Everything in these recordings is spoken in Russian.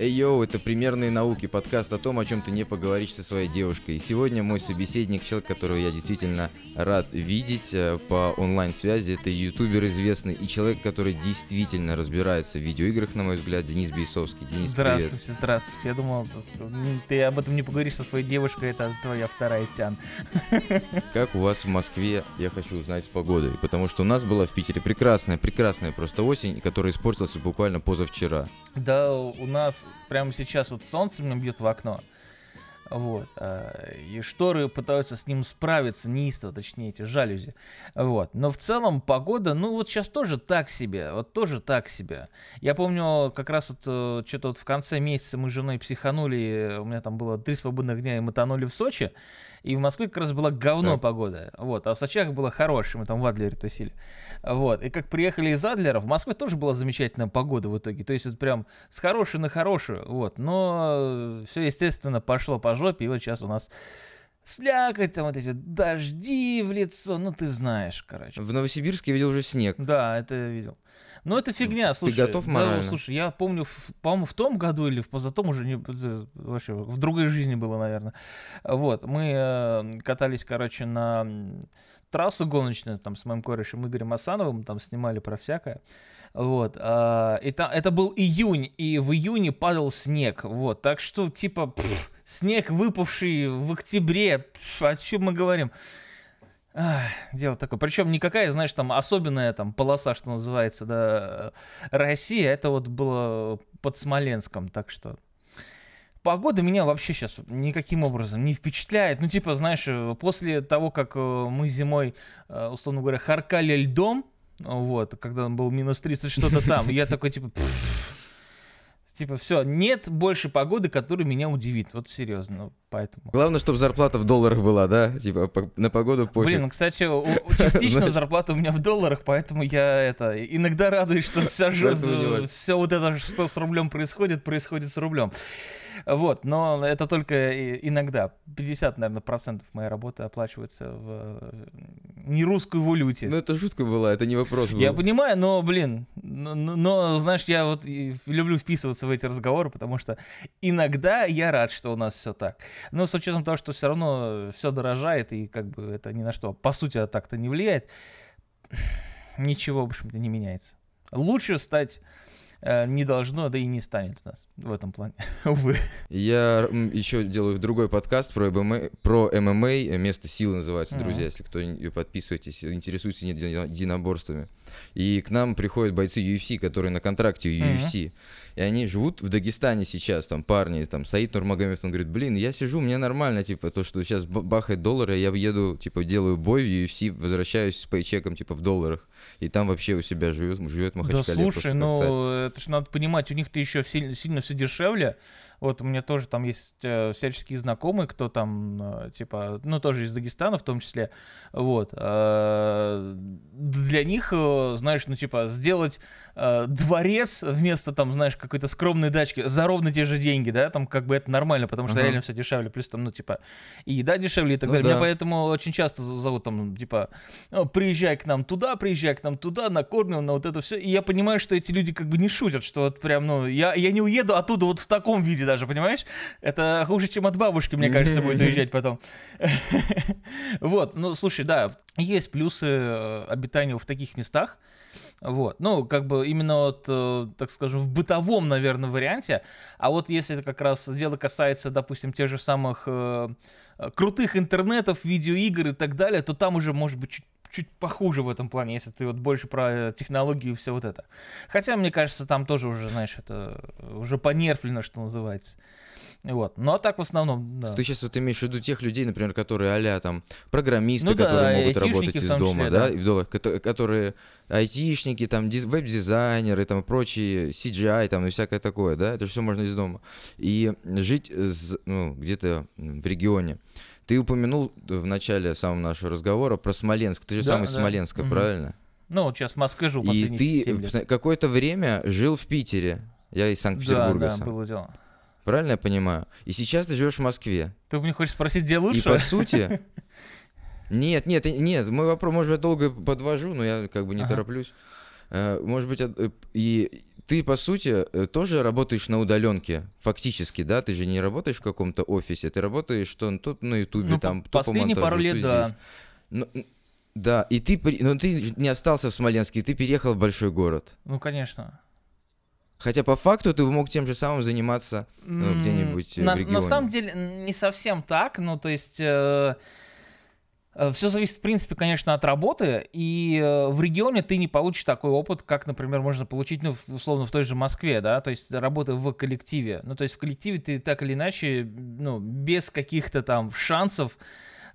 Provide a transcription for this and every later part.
Эй, йоу, это «Примерные науки», подкаст о том, о чем ты не поговоришь со своей девушкой. И сегодня мой собеседник, человек, которого я действительно рад видеть э, по онлайн-связи, это ютубер известный и человек, который действительно разбирается в видеоиграх, на мой взгляд, Денис Бейсовский. Денис, Здравствуйте, привет. здравствуйте. Я думал, ты об этом не поговоришь со своей девушкой, это твоя вторая тян. Как у вас в Москве, я хочу узнать с погодой, потому что у нас была в Питере прекрасная, прекрасная просто осень, которая испортилась буквально позавчера. Да, у нас прямо сейчас вот солнце мне бьет в окно. Вот. а, И шторы пытаются с ним справиться, неистово, точнее, эти жалюзи. Вот. Но в целом погода, ну вот сейчас тоже так себе, вот тоже так себе. Я помню, как раз вот э, что-то вот в конце месяца мы с женой психанули, у меня там было три свободных дня, и мы тонули в Сочи, и в Москве как раз была говно Так. погода. Вот. А в Сочах было хорошее, мы там в Адлере тусили. Вот. И как приехали из Адлера, в Москве тоже была замечательная погода в итоге. То есть вот прям с хорошей на хорошую. Вот. Но все, естественно, пошло по жопе. И вот сейчас у нас слякоть, там вот эти дожди в лицо. Ну, ты знаешь, короче. В Новосибирске я видел уже снег. Да, это я видел. Ну, это фигня, слушай. готов да, морально? слушай, я помню, по-моему, в том году или в позатом уже не, вообще в другой жизни было, наверное. Вот, мы э, катались, короче, на трассу гоночную, там, с моим корешем Игорем Асановым, там, снимали про всякое. Вот, а, и там, это был июнь, и в июне падал снег, вот, так что, типа, пф, снег, выпавший в октябре, пф, о чем мы говорим? Дело такое. Причем никакая, знаешь, там особенная там полоса, что называется, да, Россия, это вот было под Смоленском, так что погода меня вообще сейчас никаким образом не впечатляет. Ну, типа, знаешь, э, после того, как э, мы зимой, э, условно говоря, харкали льдом, вот, когда был минус 30 что-то там, я такой, типа, типа, все, нет больше погоды, которая меня удивит, вот серьезно, поэтому. Главное, чтобы зарплата в долларах была, да? Типа по- на погоду пофиг. Блин, ну, кстати, у- частично зарплата у меня в долларах, поэтому я это иногда радуюсь, что вся не все вот это, что с рублем происходит, происходит с рублем. Вот, но это только иногда. 50, наверное, процентов моей работы оплачивается в э, нерусской валюте. Ну это шутка была, это не вопрос был. Я понимаю, но, блин, но, но- знаешь, я вот люблю вписываться в эти разговоры, потому что иногда я рад, что у нас все так. Но с учетом того, что все равно все дорожает, и как бы это ни на что, по сути, так-то не влияет, ничего, в общем-то, не меняется. Лучше стать не должно, да и не станет у нас в этом плане, увы. Я еще делаю другой подкаст про ММА, про ММА, э, «Место силы» называется, Мгм. друзья, если кто подписывайтесь, интересуетесь еди- единоборствами. И к нам приходят бойцы UFC, которые на контракте. UFC. И они живут в Дагестане сейчас, там парни, там Саид Нурмагомедов, он говорит, блин, я сижу, мне нормально, типа, то, что сейчас бахает доллары, я еду, типа, делаю бой в UFC, возвращаюсь с пейчеком, типа, в долларах. И там вообще у себя живет, живет Да Махачкале слушай, как царь. ну это же надо понимать, у них-то еще сильно, сильно все дешевле. Вот у меня тоже там есть э, всяческие знакомые, кто там, э, типа, ну тоже из Дагестана в том числе. Вот. э, для них, э, знаешь, ну типа сделать э, дворец вместо там, знаешь, какой-то скромной дачки за ровно те же деньги, да, там как бы это нормально, потому что Ага. реально все дешевле, плюс там, ну типа, и еда дешевле и так Ну далее. да. Меня поэтому очень часто зовут там, типа, «О, приезжай к нам туда, приезжай к нам туда, накормим на вот это все. И я понимаю, что эти люди как бы не шутят, что вот прям, ну, я, я не уеду оттуда вот в таком виде даже, понимаешь? Это хуже, чем от бабушки, мне кажется, будет уезжать потом. Вот, ну, слушай, да, есть плюсы э, обитания в таких местах. Вот, ну, как бы именно вот, э, так скажем, в бытовом, наверное, варианте. А вот если это как раз дело касается, допустим, тех же самых э, крутых интернетов, видеоигр и так далее, то там уже может быть чуть чуть похуже в этом плане, если ты вот больше про э, технологии и все вот это. Хотя, мне кажется, там тоже уже, знаешь, это уже понерфлено, что называется. Вот. А так в основном, да. Ты сейчас вот имеешь в виду тех людей, например, которые а там программисты, Ну да, которые могут айтишники работать из дома, числе, да, да. кото- которые айтишники, там диз- веб-дизайнеры, там прочие CGI, там и всякое такое, да, это все можно из дома. И жить ну, где-то в регионе. Ты упомянул в начале самого нашего разговора про Смоленск. Ты же Да, сам из да. Смоленска, Мгм. правильно? Ну, вот сейчас в Москве живу И ты 7 лет. в- какое-то время жил в Питере. Я из Да, Санкт-Петербурга да, сам. было дело. Правильно я понимаю? И сейчас ты живешь в Москве. Ты мне хочешь спросить, где И лучше? по сути... Нет, нет, и- нет, мой вопрос, может, я долго подвожу, но я как бы не Ага. тороплюсь. Э, Может быть, э, и ты, по сути, э, тоже работаешь на удаленке, фактически, да? Ты же не работаешь в каком-то офисе, ты работаешь что тут на Ютубе, Ну, там, по- то по последние монтажу, пару лет, да. здесь. Ну, да, и ты, но ты не остался в Смоленске, ты переехал в большой город. Ну, конечно. Хотя по факту ты мог тем же самым заниматься ну, где-нибудь э, на, в на регионе. самом деле не совсем так, ну то есть все зависит в принципе, конечно, от работы, и э, в регионе ты не получишь такой опыт, как, например, можно получить, ну, условно, в той же Москве, да, то есть работа в коллективе. Ну то есть в коллективе ты так или иначе, ну, без каких-то там шансов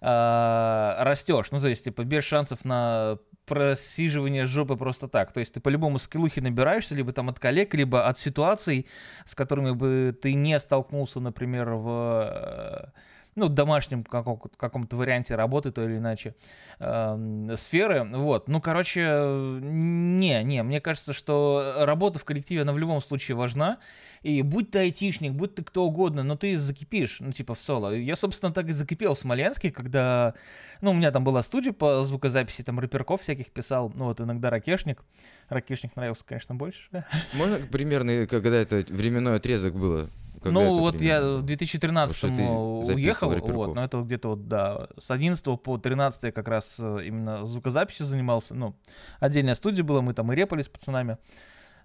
э, растешь, ну то есть типа без шансов на просиживание жопы просто так. То есть ты по-любому скиллухи набираешься либо там от коллег, либо от ситуаций, с которыми бы ты не столкнулся, например, в э, ну, домашнем каком- каком-то варианте работы, то или иначе, эм, сферы. Вот. Ну, короче, э, не, не, мне кажется, что работа в коллективе, она в любом случае важна. И будь ты айтишник, будь ты кто угодно, но ты закипишь, ну, типа в соло. Я, собственно, так и закипел в Смоленске, когда, ну, у меня там была студия по звукозаписи, там рэперков всяких писал, ну, вот иногда ракешник. Ракешник нравился, конечно, больше. Можно примерно, когда это временной отрезок было? Когда ну, вот я примерно? в 2013 что ты записывал уехал, вот, но это где-то вот, да, с 11 по 13 я как раз э, именно звукозаписью занимался, ну, отдельная студия была, мы там и репали с пацанами,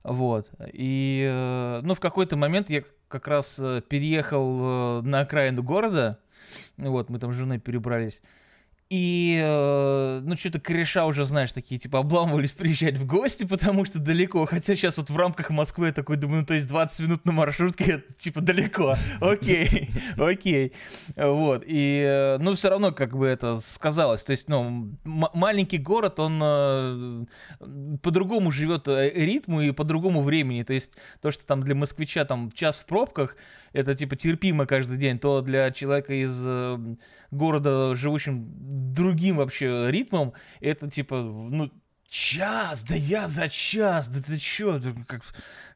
вот, и, э, ну, в какой-то момент я как раз э, переехал э, на окраину города, вот, мы там с женой перебрались, и, э, ну, что-то кореша уже, знаешь, такие, типа, обламывались приезжать в гости, потому что далеко. Хотя сейчас вот в рамках Москвы я такой думаю, ну, то есть 20 минут на маршрутке, типа, далеко. Окей, окей. Вот, и, э, ну, все равно, как бы это сказалось. То есть, ну, маленький город, он э, по-другому живет э, ритму и по-другому времени. То есть, то, что там для москвича там час в пробках, это, типа, терпимо каждый день, то для человека из э, города, живущим другим вообще ритмом, это типа, ну, час, да я за час, да ты чё, как,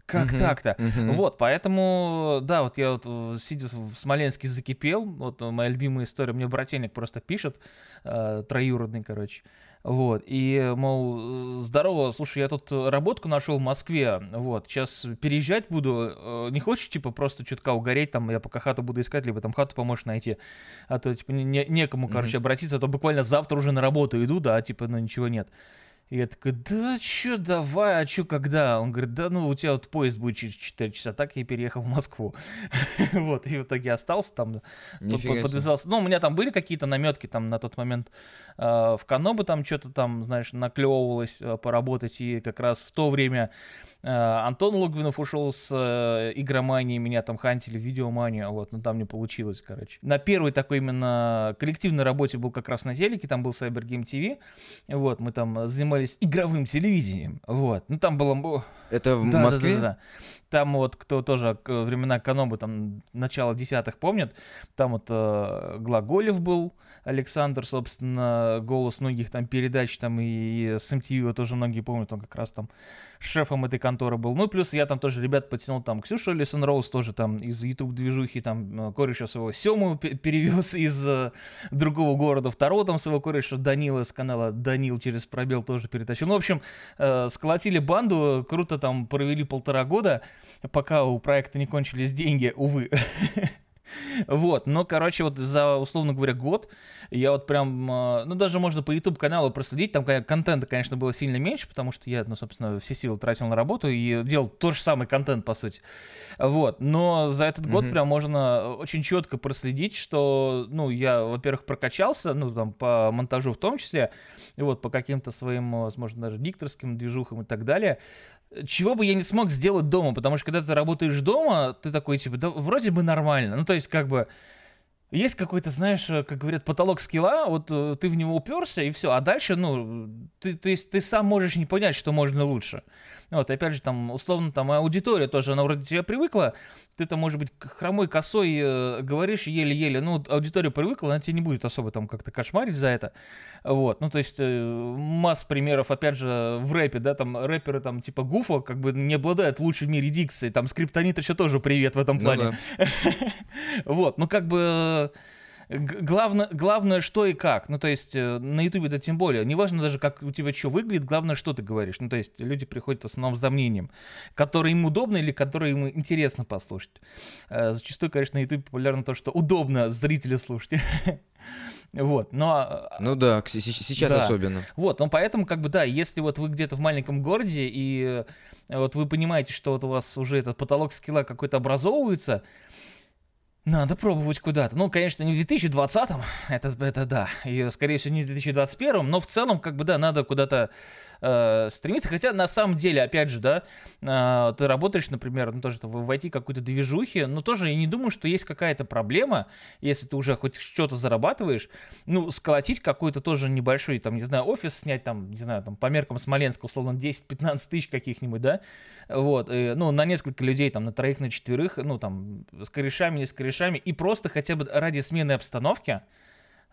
как Мгм, так-то? мгм. Вот, поэтому, да, вот я вот э, сидя в Смоленске закипел, вот моя любимая история, мне брательник просто пишет, э, троюродный, короче, вот, и, мол, здорово, слушай, я тут работку нашел в Москве, вот, сейчас переезжать буду, э, не хочешь, типа, просто чутка угореть, там, я пока хату буду искать, либо там хату поможешь найти, а то, типа, не- не- некому, короче, обратиться, а то буквально завтра уже на работу иду, да, типа, ну, ничего нет. И я такой, да чё, давай, а чё, когда? Он говорит, да ну, у тебя вот поезд будет через 4 часа, так я переехал в Москву. Вот, и в итоге остался там, подвязался. Ну, у меня там были какие-то наметки там на тот момент э, в Канобы там что-то там, знаешь, наклевывалось э, поработать, и как раз в то время Антон Логвинов ушел с э, игромании, меня там хантили в видеоманию, вот, но там не получилось, короче. На первой такой именно коллективной работе был как раз на телеке, там был Cyber Game TV, вот, мы там занимались игровым телевидением, вот, ну там было... Это в да, Москве? Да, да, да. Там вот, кто тоже к- времена Канобы, там, начало десятых помнит, там вот э, Глаголев был, Александр, собственно, голос многих там передач, там и с MTV тоже многие помнят, он как раз там шефом этой конторы был. Ну, плюс я там тоже ребят потянул, там, Ксюша Лисон Роуз тоже там из YouTube-движухи, там, э, кореша своего Сему пе- перевез из э, другого города, второго там своего кореша Данила с канала Данил через пробел тоже перетащил. Ну, в общем, э, сколотили банду, круто там провели полтора года, пока у проекта не кончились деньги, увы. Вот, но, короче, вот за, условно говоря, год я вот прям, э, ну, даже можно по YouTube-каналу проследить, там кон- контента, конечно, было сильно меньше, потому что я, ну, собственно, все силы тратил на работу и делал тот же самый контент, по сути. Вот, но за этот год Мгм. прям можно очень четко проследить, что, ну, я, во-первых, прокачался, ну, там, по монтажу в том числе, и вот, по каким-то своим, возможно, даже дикторским движухам и так далее, чего бы я не смог сделать дома, потому что когда ты работаешь дома, ты такой, типа, да вроде бы нормально, ну, то есть, как бы, есть какой-то, знаешь, э, как говорят, потолок скилла, вот э, ты в него уперся, и все, а дальше, ну, ты, ты, ты сам можешь не понять, что можно лучше. Вот, опять же, там, условно, там, аудитория тоже, она вроде тебя привыкла, ты там, может быть, хромой косой э, говоришь еле-еле, ну, аудитория привыкла, она тебя не будет особо там как-то кошмарить за это, вот, ну, то есть, э, масс примеров, опять же, в рэпе, да, там, рэперы, там, типа, Гуфа, как бы не обладают лучшей в мире дикцией, там, Скриптонит еще тоже привет в этом Ну плане, да. вот, ну как бы главное, главное, что и как. Ну, то есть, э, на Ютубе это тем более. Неважно даже, как у тебя что выглядит, главное, что ты говоришь. Ну, то есть, люди приходят в основном за мнением, которое им удобно или которое им интересно послушать. Э, зачастую, конечно, на Ютубе популярно то, что удобно зрителю слушать. Вот, но... Э, ну да, сейчас да. особенно. Вот, ну поэтому, как бы, да, если вот вы где-то в маленьком городе, и вот вы понимаете, что вот у вас уже этот потолок скилла какой-то образовывается, надо пробовать куда-то. Ну, конечно, не в 2020-м, это, это да, и, скорее всего, не в 2021-м, но в целом, как бы, да, надо куда-то э, стремиться. Хотя, на самом деле, опять же, да, э, ты работаешь, например, ну, тоже в IT какой-то движухе, но тоже я не думаю, что есть какая-то проблема, если ты уже хоть что-то зарабатываешь, ну, сколотить какой-то тоже небольшой, там, не знаю, офис снять, там, не знаю, там, по меркам Смоленска, условно, 10-15 тысяч каких-нибудь, да, вот, и, ну, на несколько людей, там, на троих, на четверых, ну, там, с корешами, не с корешами, и просто хотя бы ради смены обстановки,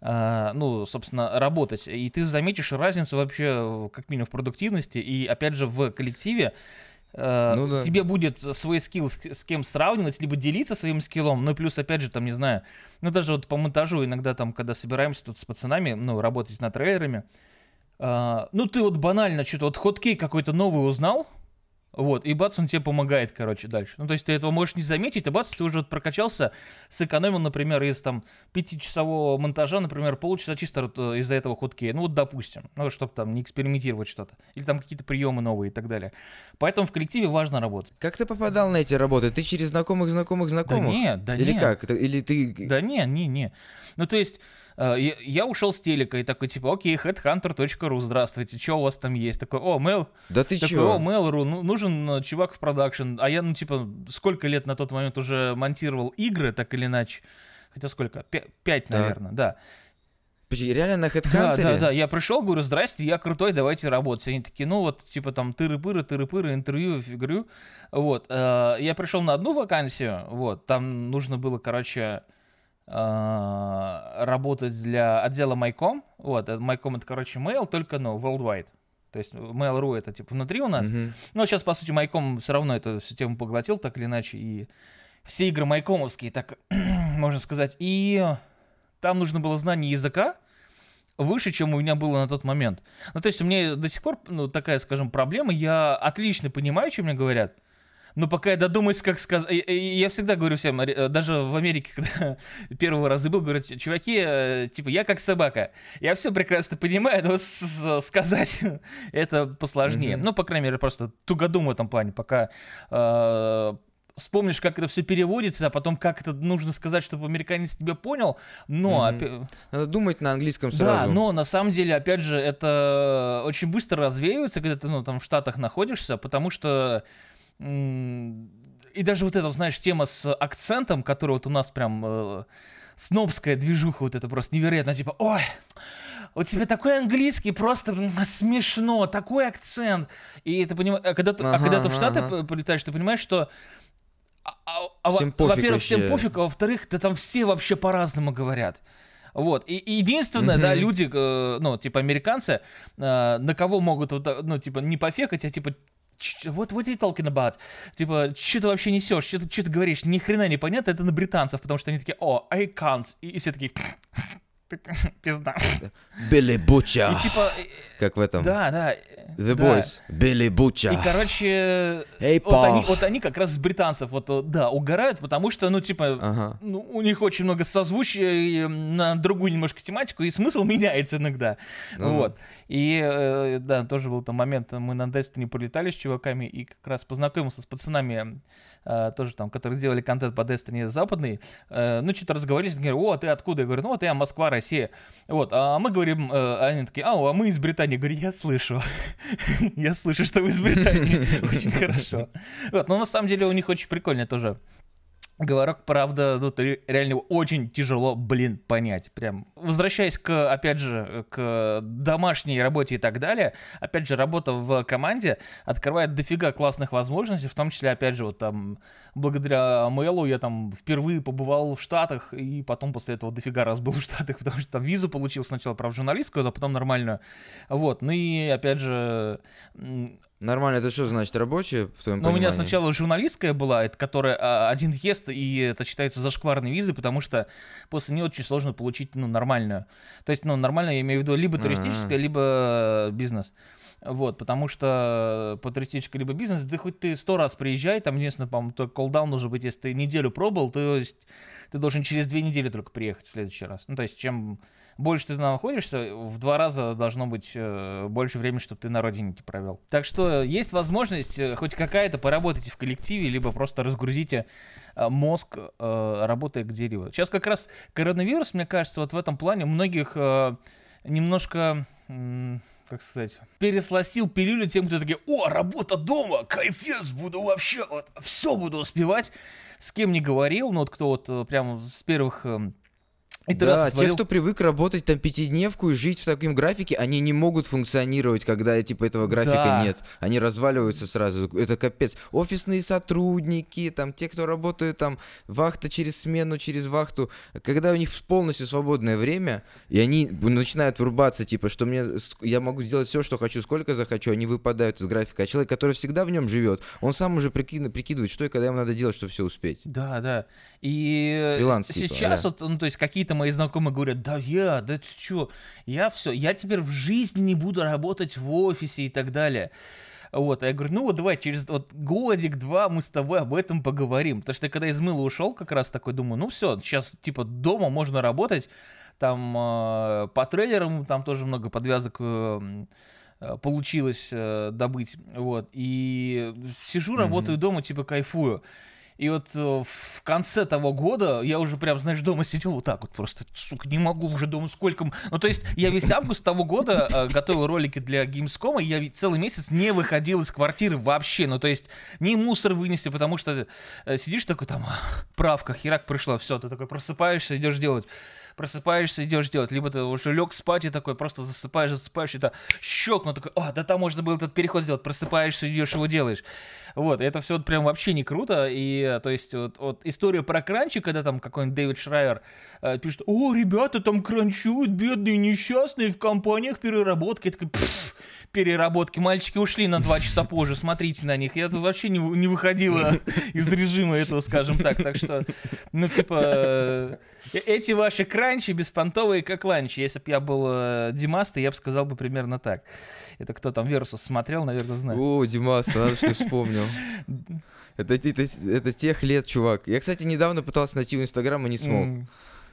ну, собственно, работать. И ты заметишь разницу вообще, как минимум, в продуктивности и, опять же, в коллективе. Uh, ну, да. Тебе будет свой скилл с, с кем сравнивать, либо делиться своим скиллом, ну, плюс, опять же, там, не знаю, ну, даже вот по монтажу иногда там, когда собираемся тут с пацанами, ну, работать над трейлерами, uh, ну, ты вот банально что-то, вот хоткей какой-то новый узнал, вот, и бац, он тебе помогает, короче, дальше. Ну, то есть ты этого можешь не заметить, и бац, ты уже вот прокачался, сэкономил, например, из там пятичасового монтажа, например, полчаса чисто вот, э, из-за этого худки. Ну, вот, допустим, ну, чтобы там не экспериментировать что-то. Или там какие-то приемы новые и так далее. Поэтому в коллективе важно работать. Как ты попадал на эти работы? Ты через знакомых, знакомых, знакомых? Да нет, да Или нет. как? Или ты... Да не, не, не. Ну, то есть я, я ушел с телека и такой, типа, окей, headhunter.ru, здравствуйте, что у вас там есть? Такой, о, mail. Да ты такой, чё? о, Mail.ru, ну, нужен э, чувак в продакшн. А я, ну, типа, сколько лет на тот момент уже монтировал игры, так или иначе. Хотя сколько? Пять, да. наверное, да. Подожди, реально на HeadHunter? Да, да, да. Я пришел, говорю, здрасте, я крутой, давайте работать. Они такие, ну вот, типа там тыры-пыры, тыры-пыры, интервью, фигурю. Вот. Э, я пришел на одну вакансию, вот, там нужно было, короче, работать для отдела Майком. Вот, Майком это, короче, mail, только, ну, worldwide. То есть Mail.ru это типа внутри у нас. Mm-hmm. Но сейчас, по сути, Майком все равно эту всю тему поглотил, так или иначе. И все игры майкомовские, так можно сказать. И там нужно было знание языка выше, чем у меня было на тот момент. Ну, то есть у меня до сих пор ну, такая, скажем, проблема. Я отлично понимаю, что мне говорят. Но пока я додумаюсь, как сказать... Я всегда говорю всем, даже в Америке, когда первого раза был, говорю, чуваки, э, типа, я как собака. Я все прекрасно понимаю, но сказать это посложнее. Mm-hmm. Ну, по крайней мере, просто тугодум в этом плане, пока э, вспомнишь, как это все переводится, а потом как это нужно сказать, чтобы американец тебя понял, но... Mm-hmm. Надо думать на английском сразу. Да, но на самом деле, опять же, это очень быстро развеивается, когда ты, ну, там в Штатах находишься, потому что и даже вот эта, знаешь, тема с акцентом, которая вот у нас прям э, снобская движуха, вот это просто невероятно, типа, ой, у тебя такой английский, просто смешно, такой акцент. И ты понимаешь, а когда, ага, а когда ты в Штаты ага. полетаешь, ты понимаешь, что а, а, а всем во-первых, всем пофиг, а во-вторых, да там все вообще по-разному говорят. Вот. И, и единственное, mm-hmm. да, люди, э, ну, типа, американцы, э, на кого могут, вот, ну, типа, не пофекать, а, типа, вот what are you talking about? Типа, что ты вообще несешь, что ты, что ты говоришь, ни хрена не понятно, это на британцев, потому что они такие, о, I can't, и, и все такие, пизда. Билли Буча. И типа... Как в этом. Да, да. The да. Boys. Билли Буча. И, короче, hey, вот, они, вот они как раз с британцев, вот, да, угорают, потому что, ну, типа, ага. ну, у них очень много созвучия на другую немножко тематику, и смысл меняется иногда. Ну. Вот. И, э, да, тоже был там момент, мы на Destiny полетали с чуваками, и как раз познакомился с пацанами, э, тоже там, которые делали контент по Destiny западный, э, ну, что-то разговаривали, говорят, о, ты откуда? Я говорю, ну, вот я Москва, Россия. Вот, а мы говорим, они такие, а, а мы из Британии. Я говорю, я слышу. Я слышу, что вы из Британии. Очень хорошо. Вот, но на самом деле у них очень прикольно тоже Говорок, правда, тут реально очень тяжело, блин, понять. Прям. Возвращаясь к, опять же, к домашней работе и так далее, опять же, работа в команде открывает дофига классных возможностей, в том числе, опять же, вот там, благодаря Мэлу я там впервые побывал в Штатах, и потом после этого дофига раз был в Штатах, потому что там визу получил сначала, правда, журналистскую, а потом нормальную. Вот, ну и, опять же, Нормально, это что значит рабочая в твоем Но у меня сначала журналистская была, это которая а, один въезд, и это считается зашкварной визой, потому что после нее очень сложно получить ну, нормальную. То есть, ну, нормальную я имею в виду либо туристическая, А-а. либо э, бизнес. Вот, потому что по туристической либо бизнес, ты хоть ты сто раз приезжай, там единственное, по-моему, только колдаун должен быть, если ты неделю пробовал, то есть ты должен через две недели только приехать в следующий раз. Ну, то есть, чем больше ты там находишься, в два раза должно быть э, больше времени, чтобы ты на родине не провел. Так что есть возможность э, хоть какая-то поработайте в коллективе, либо просто разгрузите э, мозг, э, работая где-либо. Сейчас как раз коронавирус, мне кажется, вот в этом плане многих э, немножко... как сказать, пересластил пилюлю тем, кто такие, о, работа дома, кайфец, буду вообще, вот, все буду успевать. С кем не говорил, ну вот кто вот э, прям с первых эм, Да, итераций те, кто привык работать там пятидневку и жить в таком графике, они не могут функционировать, когда типа этого графика Да. нет. Они разваливаются сразу. Это капец. Офисные сотрудники, там те, кто работают там вахта через смену, через вахту, когда у них полностью свободное время, и они начинают врубаться, типа, что мне я могу делать все, что хочу, сколько захочу, они выпадают из графика. А человек, который всегда в нем живет, он сам уже прикид- прикидывает, что и когда ему надо делать, чтобы все успеть. Да, да. И Фриланс, типа, сейчас да. вот, ну, то есть какие-то мои знакомые говорят, да я, да ты чё, я все, я теперь в жизни не буду работать в офисе и так далее. Вот, а я говорю, ну вот давай через вот годик-два мы с тобой об этом поговорим. Потому что я когда из мыла ушел, как раз такой думаю, ну все, сейчас типа дома можно работать, там э, по трейлерам там тоже много подвязок э, э, получилось э, добыть, вот, и сижу, работаю дома, типа кайфую. И вот э, в конце того года я уже прям, знаешь, дома сидел вот так вот просто, сука, не могу уже дома сколько... Ну, то есть я весь август того года э, готовил ролики для Gamescom, и я целый месяц не выходил из квартиры вообще. Ну, то есть ни мусор вынести, потому что э, сидишь такой там, правка, херак пришла, все, ты такой просыпаешься, идешь делать. Просыпаешься, идешь делать. Либо ты уже лег спать и такой просто засыпаешь, засыпаешь, и это щелкнул, такой, о, да там можно было этот переход сделать. Просыпаешься, идешь, его делаешь. Вот, это все прям вообще не круто. И, э, то есть, вот, вот история про кранчи, когда там какой-нибудь Дэвид Шрайер э, пишет, о, ребята там кранчуют, бедные, несчастные, в компаниях переработки. Я такой, «Пф, переработки. Мальчики ушли на два часа позже, смотрите на них. Я вообще не, не выходила из режима этого, скажем так. Так что, ну, типа, э, эти ваши бранчи беспонтовые, как ланчи. Если бы я был э, Димастой, я бы сказал бы примерно так. Это кто там Версус смотрел, наверное, знает. О, Димас, надо, что вспомнил. Это, это, это тех лет, чувак. Я, кстати, недавно пытался найти в Инстаграм и не смог. М,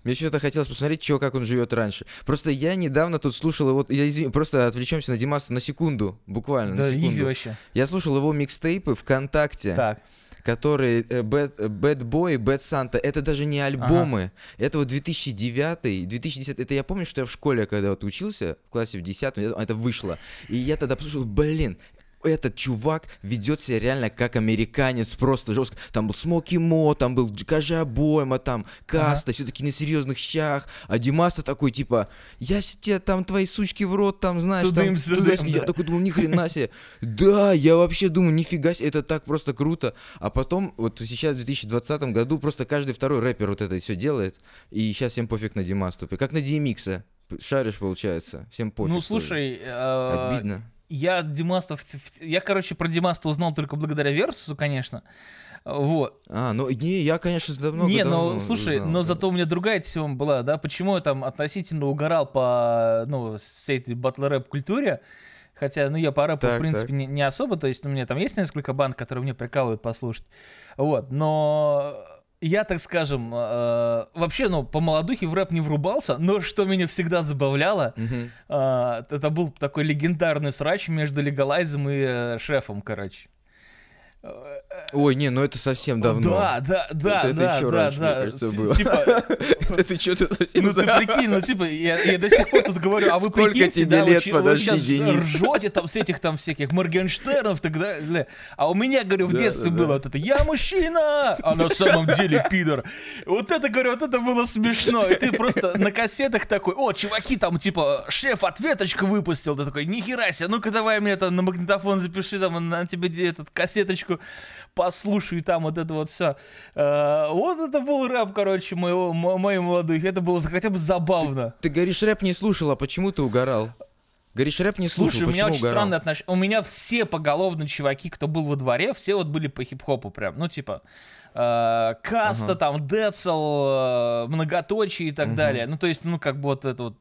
Мне что-то хотелось посмотреть, чего, как он живет раньше. Просто я недавно тут слушал его, я извини, просто отвлечемся на Димаса на секунду, буквально Да, на easy секунду. вообще. Я слушал его микстейпы ВКонтакте, Так. Которые Bad, Bad Boy, Bad Santa. Это даже не альбомы. Это вот 2009, 2010. Это я помню, что я в школе, когда вот учился, в классе в 10, это вышло. И я тогда послушал, блин, этот чувак ведет себя реально как американец, просто жестко. Там был Смоки Мо, там был Кажа Бойма, там Каста, все-таки на серьезных щах. А Димаса такой, типа, я тебе там твои сучки в рот, там, знаешь, там, Тудым-сюдым, туда- Я да. такой думал, ни хрена себе. Да, я вообще думаю, нифига себе, это так просто круто. А потом, вот сейчас в 2020 году просто каждый второй рэпер вот это все делает. И сейчас всем пофиг на Димасту. Как на DMX. Шаришь, получается. Всем пофиг. Ну, слушай, э, Обидно. Я Димастов... Я, короче, про Димаста узнал только благодаря Версусу, конечно. Вот. А, ну не, я, конечно, давно Не, давно но слушай, узнал, но да. зато у меня другая тема была, да, почему я там относительно угорал по, ну, всей этой батл-рэп культуре, хотя, ну, я по рэпу, в Так, принципе, так. не, не особо, то есть у меня там есть несколько банд, которые мне прикалывают послушать, вот, но я, так скажем, э, вообще, ну, по молодухе в рэп не врубался, но что меня всегда забавляло, Мгм. а, это был такой легендарный срач между Легалайзом и э, Шефом, короче. Ой, не, ну это совсем давно. Да, да, да, Это- это да, ещё да, раньше, мне да. кажется, Ти- было. Типа, Это что-то совсем... ну ты прикинь, ну типа, я, я до сих пор тут говорю, а вы Сколько прикиньте, тебе да, лет, вы, подожди, вы сейчас Денис. ржете там с этих там всяких Моргенштернов и так далее. А у меня, говорю, в Да, детстве да, было да. вот это «Я мужчина!» А на самом деле пидор. Вот это, говорю, вот это было смешно. И ты просто на кассетах такой, о, чуваки, там типа шеф ответочку выпустил. Ты такой, нихера себе, ну-ка давай мне это на магнитофон запиши, там на тебе этот кассеточку послушай, там вот это вот все. Вот это был рэп, короче, моего, мо- моей молодых. Это было хотя бы забавно. Ты говоришь, рэп не слушал, а почему ты угорал? Говоришь, рэп не слушал, Слушай, у меня очень угорал? странное отношение. У меня все поголовно чуваки, кто был во дворе, все вот были по хип-хопу прям. Ну, типа, э, Каста, Ага. там, Децл, э, Многоточие и так Мгм. далее. Ну, то есть, ну, как бы вот это вот...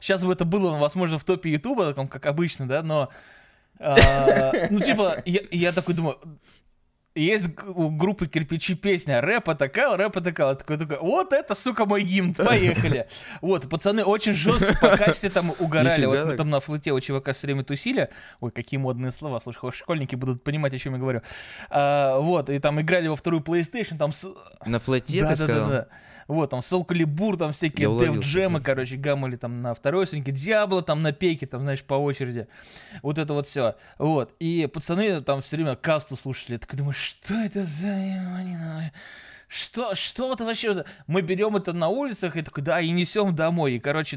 Сейчас бы это было, возможно, в топе Ютуба, таком, как обычно, да, но... э, ну, типа, я, я такой думаю... Есть у группы «Кирпичи» песня «Рэп атакал, рэп атакал». Такой, такой, вот это, сука, мой гимн, поехали. Вот, пацаны очень жестко по касте там угорали. Вот мы там на флоте у чувака все время тусили. Ой, какие модные слова, слушай, школьники будут понимать, о чем я говорю. А, вот, и там играли во вторую PlayStation, там... с- На флоте да, ты да, сказал? да, да. Вот, там Soul Calibur, там всякие Я уловил Дев Джемы, что-то. короче, гаммали там на второй сценке, Диабло там на пейке, там, знаешь, по очереди. Вот это вот все. Вот. И пацаны там все время касту слушали. Я такой думаю, что это за... Что, что это вообще? Мы берем это на улицах и такой, да, и несем домой. И, короче,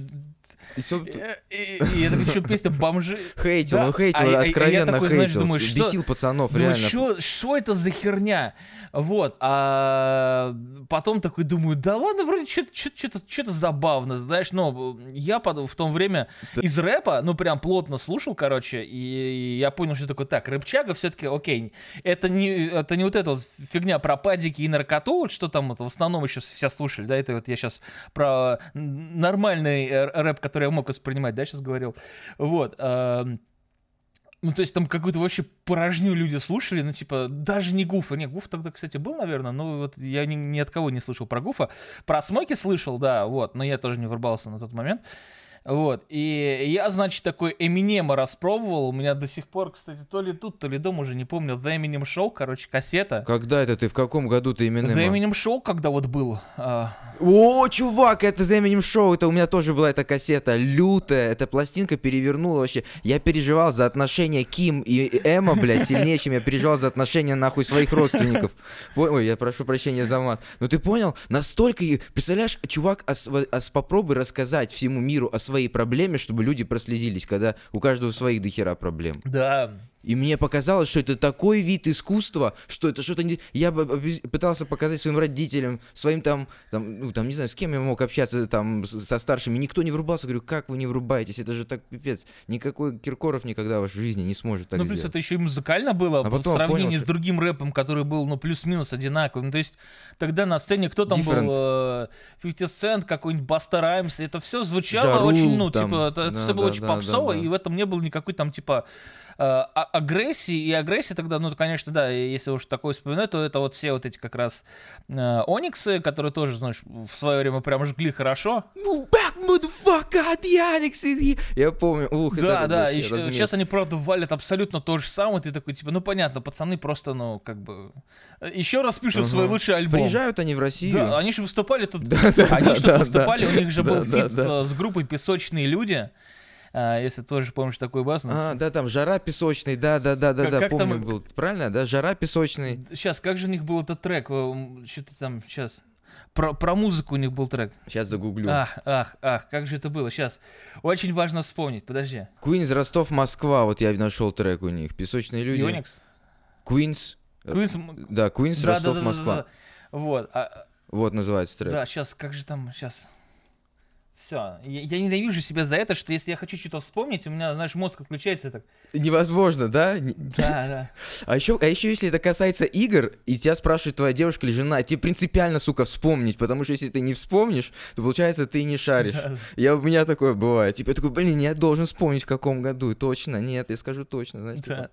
И э, и, и я такой, что песня бомжи. Хейтил, Да, ну хейтил, а откровенно такой, знаешь, хейтил. думаю, что- Бесил пацанов, Ну реально. что, что это за херня? Вот, а потом такой думаю, да ладно, вроде что-то забавно, знаешь, но я в том время из рэпа, ну прям плотно слушал, короче, и я понял, что такое так, рэпчага все-таки, окей, это не, это не вот эта вот фигня про падики и наркоту, вот что там вот в основном еще все слушали, да, это вот я сейчас про нормальный э, рэп, который я мог воспринимать, да, сейчас говорил, вот, ам, ну, то есть там какую-то вообще порожню люди слушали, ну, типа, даже не Гуфа. Не, Гуф тогда, кстати, был, наверное, но вот я ни, ни от кого не слышал про Гуфа. Про Смоки слышал, да, вот, но я тоже не врубался на тот момент. Вот, и я, значит, такой Эминема распробовал, у меня до сих пор, кстати, то ли тут, то ли дома, уже не помню, The Eminem Show, короче, кассета. Когда это ты, в каком году ты именно? The Eminem Show, когда вот был, а, О, чувак, это The Eminem Show, это у меня тоже была эта кассета, лютая, эта пластинка перевернула вообще. Я переживал за отношения Ким и Эмма, блядь, сильнее, чем я переживал за отношения, нахуй, своих родственников. Ой, я прошу прощения за мат. Но ты понял, настолько, представляешь, чувак, а св- а с- попробуй рассказать всему миру о своей проблеме, чтобы люди прослезились, когда у каждого своих дохера проблем. да, И мне показалось, что это такой вид искусства, что это что-то... не- Я пытался показать своим родителям, своим там, там, ну, там, не знаю, с кем я мог общаться там со старшими. Никто не врубался. Говорю, как вы не врубаетесь? Это же так пипец. Никакой Киркоров никогда в вашей жизни не сможет так ну, плюс сделать. это еще и музыкально было, А в потом сравнении понял, с другим рэпом, который был, ну, плюс-минус одинаковый. Ну, то есть, тогда на сцене кто там Different. был? э, 50 Cent, какой-нибудь Баста Раймс, это все звучало Rule очень, ну, там, типа, это, да, все было да, очень да, да, попсово, да. и в этом не было никакой там, типа, э, а- агрессии, и агрессия тогда, ну, конечно, да, если уж такое вспоминать, то это вот все вот эти как раз э, Ониксы, которые тоже, знаешь, в свое время прям жгли хорошо, Move back, motherfucker, the Onyx. Я помню. Ух, Да, это да, и сейчас они, правда, валят абсолютно то же самое. Ты такой, типа, ну понятно, пацаны просто, ну, как бы. Еще раз пишут Ага. свой лучший альбом. Приезжают они в Россию. Да, они же выступали тут. Они же выступали, у них же был feat э, с группой Песочные люди. А, Если тоже помнишь такой бас. ну, А, да, там жара песочный, да, да, да, да, Как- да, как там- помню был. Правильно, да? Жара песочный. Сейчас, как же у них был этот трек? Что-то там, сейчас. Про, про музыку у них был трек. Сейчас загуглю. Ах, ах, ах, как же это было? Сейчас. Очень важно вспомнить, подожди. Куинс Ростов Москва, вот я нашел трек у них. Песочные люди. Onyx? Queens. Queens... м- Да, Куинс Да, да, Ростов да, да, Москва. да. Вот. а- Вот называется трек. Да, сейчас, как же там, сейчас. Все. Я, я ненавижу себя за это, что если я хочу что-то вспомнить, у меня, знаешь, мозг отключается так. Невозможно, да? Да, да. А еще, а еще если это касается игр, и тебя спрашивает твоя девушка или жена, тебе принципиально, сука, вспомнить, потому что если ты не вспомнишь, то получается ты не шаришь. Да. Я, у меня такое бывает. Типа я такой, блин, я должен вспомнить в каком году. Точно, нет, я скажу точно, знаешь, Да. типа.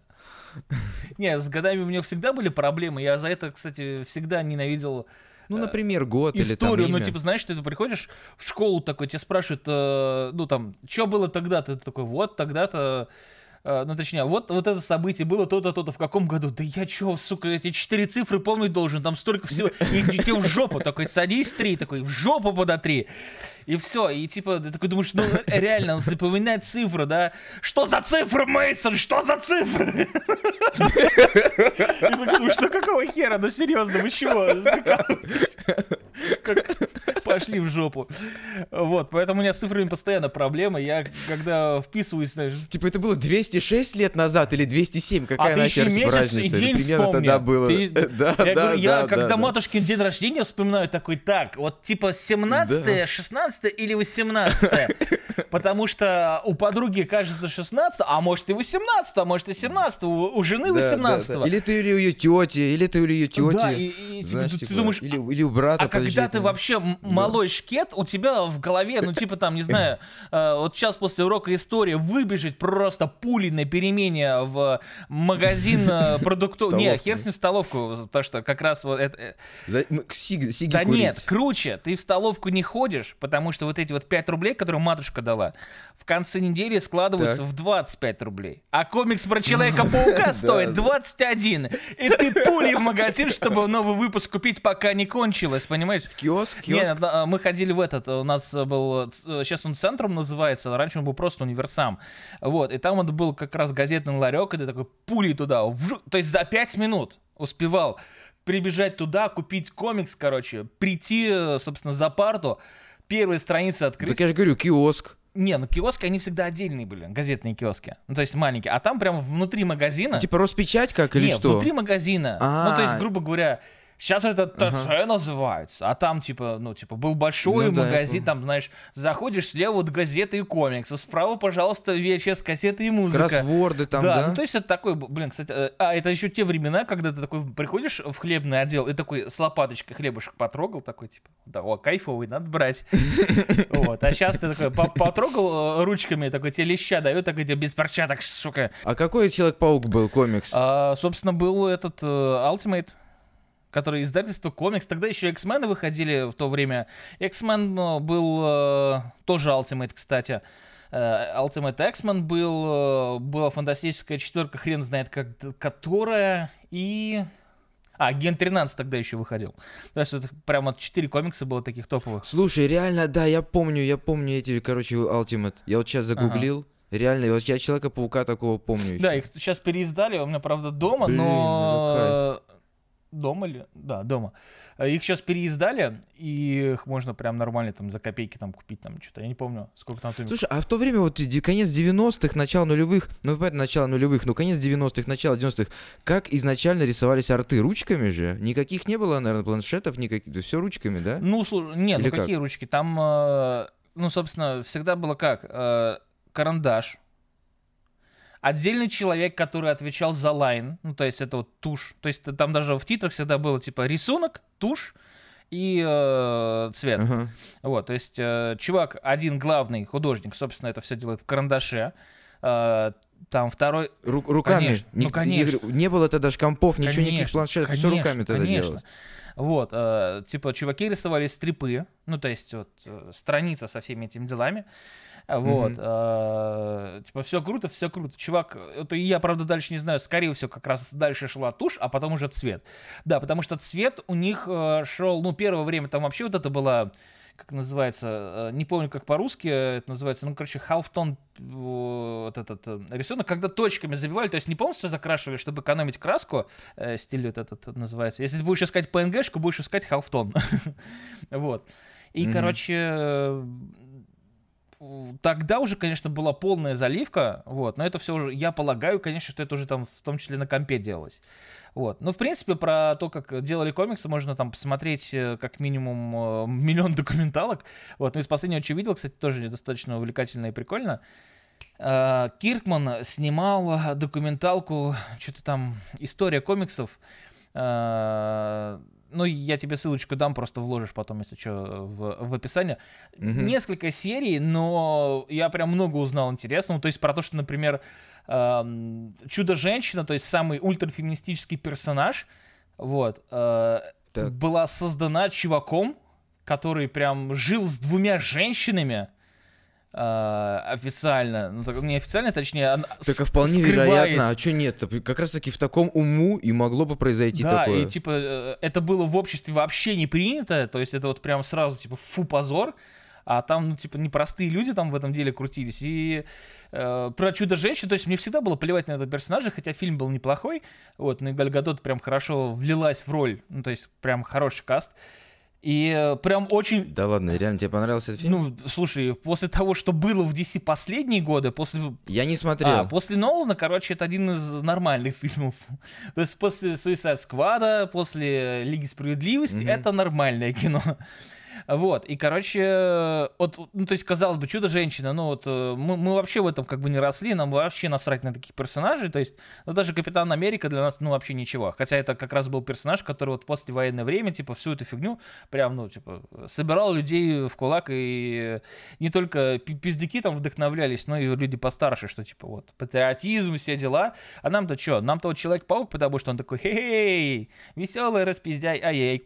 Не, с годами у меня всегда были проблемы. Я за это, кстати, всегда ненавидел Ну, например, год или там историю. Ну, типа, знаешь, ты приходишь в школу такой, тебя спрашивают, э, ну, там, что было тогда-то? Ты такой, вот тогда-то... э, ну, точнее, вот, вот это событие было то-то, то-то, в каком году? Да я чё, сука, эти четыре цифры помнить должен, там столько всего. И, и тебе в жопу такой, садись три, такой, в жопу подотри. И все, и типа, ты такой думаешь, ну, реально, запоминать цифры, да? Что за цифры, Мейсон? Что за цифры? Я такой что какого хера? Ну, серьезно, вы чего? Как Пошли в жопу. Вот, поэтому у меня с цифрами постоянно проблемы. Я, когда вписываюсь, знаешь, Типа это было 206 лет назад или 207, какая а ты еще типа, месяц и разница? день Примерно вспомни. тогда было. Ты- Да, я да, говорю, я да, когда да, да. матушкин день рождения вспоминаю, такой, так, вот типа 17 Да. 16 или 18 Потому что у подруги кажется 16, а может и 18, а может и 17, у, у жены 18. Да, да, да. Или ты или у ее тети, или ты у ее тети. Да, и, и, знаешь, ты, типа, ты думаешь, или, или у брата. а когда ты вообще малой шкет, у тебя в голове, ну типа там, не знаю, э, вот сейчас после урока истории выбежит просто пулей на перемене в магазин э, продуктов. Не, хер с ним в столовку, потому что как раз вот это... э, ну, Да нет, круче, ты в столовку не ходишь, потому что вот эти вот 5 рублей, которые матушка дала, в конце недели складываются в 25 рублей. А комикс про Человека-паука стоит да. 21. И ты пулей в магазин, чтобы новый выпуск купить, пока не кончилось, понимаешь? В киоск, киоск. да, мы ходили в этот, у нас был, э, сейчас он центром называется, раньше он был просто универсам. Вот, и там вот был как раз газетный ларек, и ты такой пулей туда, то есть за 5 минут успевал прибежать туда, купить комикс, короче, прийти, э, собственно, за парту, первые страницы открыть. Так я же говорю, киоск. Не, ну киоски, они всегда отдельные были, газетные киоски. Ну, то есть маленькие. А там прямо внутри магазина... Типа Роспечать как или не, что? внутри магазина. Ну, то есть, грубо говоря, сейчас это ТЦ называется, а там, типа, ну, типа, был большой Ну да, магазин, помню. там, знаешь, заходишь, слева вот газеты и комиксы, справа, пожалуйста, VHS, кассеты и музыка. Кроссворды там, да, да? ну то есть это такой, блин, кстати, э, а это еще те времена, когда ты такой приходишь в хлебный отдел и такой с лопаточкой хлебушек потрогал, такой типа, да, о, кайфовый, надо брать. Вот, а сейчас ты такой по- потрогал э, ручками, такой тебе леща дают, такой тебе без перчаток, сука. А какой Человек-паук был комикс? А, собственно, был этот э, Ultimate, который издательство комикс. Тогда еще X-Men выходили в то время. X-Men э, был э, тоже Ultimate, кстати. Э, Ultimate X-Men был, э, была фантастическая четверка, хрен знает как, которая, и... А, Ген 13 тогда еще выходил. То есть это прямо 4 комикса было таких топовых. Слушай, реально, да, я помню, я помню эти, короче, Ultimate. Я вот сейчас загуглил. Реально, вот я Человека-паука такого помню Да, ещё. их сейчас переиздали, у меня, правда, дома, Блин, но... Дома ли? Да, дома. Э, Их сейчас переиздали, и их можно прям нормально там за копейки там купить, там что-то, я не помню, сколько там. ты- Слушай, а в то время вот конец 90-х, начало нулевых, ну, понятно, начало нулевых, ну, конец 90-х, начало 90-х, как изначально рисовались арты? Ручками же? Никаких не было, наверное, планшетов, никаких, все ручками, да? Ну, слушай, нет, Или ну как? какие ручки? Там, э, ну, собственно, всегда было как? Э, Карандаш, отдельный человек, который отвечал за лайн, ну, то есть это вот тушь, то есть там даже в титрах всегда было типа рисунок, тушь и э, цвет. Ага. Вот, то есть э, чувак, один главный художник, собственно, это все делает в карандаше. Э, там второй... Ру- руками. Конечно, ну, Ник- я конечно. говорю, Не было тогда шкампов, ничего, никаких Конечно, планшетов, все конечно, руками тогда конечно. делалось. Вот, э, типа, чуваки рисовали стрипы, ну, то есть, вот, э, страница со всеми этими делами. Вот, э, типа, все круто, все круто. Чувак, это я, правда, дальше не знаю, скорее всего, как раз дальше шла тушь, а потом уже цвет. Да, потому что цвет у них э, шел, ну, первое время там вообще вот это было, как называется, э, не помню, как по-русски это называется, ну, короче, half-tone вот этот рисунок, когда точками забивали, то есть не полностью закрашивали, чтобы экономить краску, э, стиль вот этот называется. Если ты будешь искать PNG-шку, будешь искать half-tone. Вот. И, Мгм. короче, тогда уже, конечно, была полная заливка, вот, но это все уже, я полагаю, конечно, что это уже там в том числе на компе делалось. Вот. Ну, в принципе, про то, как делали комиксы, можно там посмотреть э, как минимум э, миллион документалок. Вот. Ну, из последнего, что видел, кстати, тоже достаточно увлекательно и прикольно. Э, Киркман снимал документалку, что-то там, история комиксов. Ну, я тебе ссылочку дам, просто вложишь потом, если что, в, в описание. Мгм. Несколько серий, но я прям много узнал интересного. То есть про то, что, например, эм, Чудо-женщина, то есть самый ультрафеминистический персонаж, вот, э, Так. была создана чуваком, который прям жил с двумя женщинами официально, ну, не официально, точнее, а Так а вполне скрываясь. вероятно, а что нет-то? Как раз таки в таком уму и могло бы произойти да, такое. и типа э, это было в обществе вообще не принято, то есть это вот прям сразу типа фу позор, а там ну типа непростые люди там в этом деле крутились и э, про чудо женщин, то есть мне всегда было плевать на этого персонажа, хотя фильм был неплохой, вот, но и Галь Гадот прям хорошо влилась в роль, ну то есть прям хороший каст. И э, прям очень Да ладно, реально тебе понравился этот фильм? ну, слушай, после того, что было в DC последние годы, после Я не смотрел. а, после Нолана, короче, это один из нормальных фильмов. То есть после Suicide Squad, после Лиги Справедливости, Мгм. это нормальное кино. Вот, и, короче, вот, ну, то есть, казалось бы, чудо-женщина, ну, вот, э, мы, мы вообще в этом как бы не росли, нам вообще насрать на таких персонажей, то есть, ну, даже Капитан Америка для нас, ну, вообще ничего, хотя это как раз был персонаж, который вот после военное время, типа, всю эту фигню прям, ну, типа, собирал людей в кулак, и не только пиздюки там вдохновлялись, но и люди постарше, что, типа, вот, патриотизм, все дела, а нам-то что, нам-то вот Человек-паук, потому что он такой, хей, веселый распиздяй, ай-яй,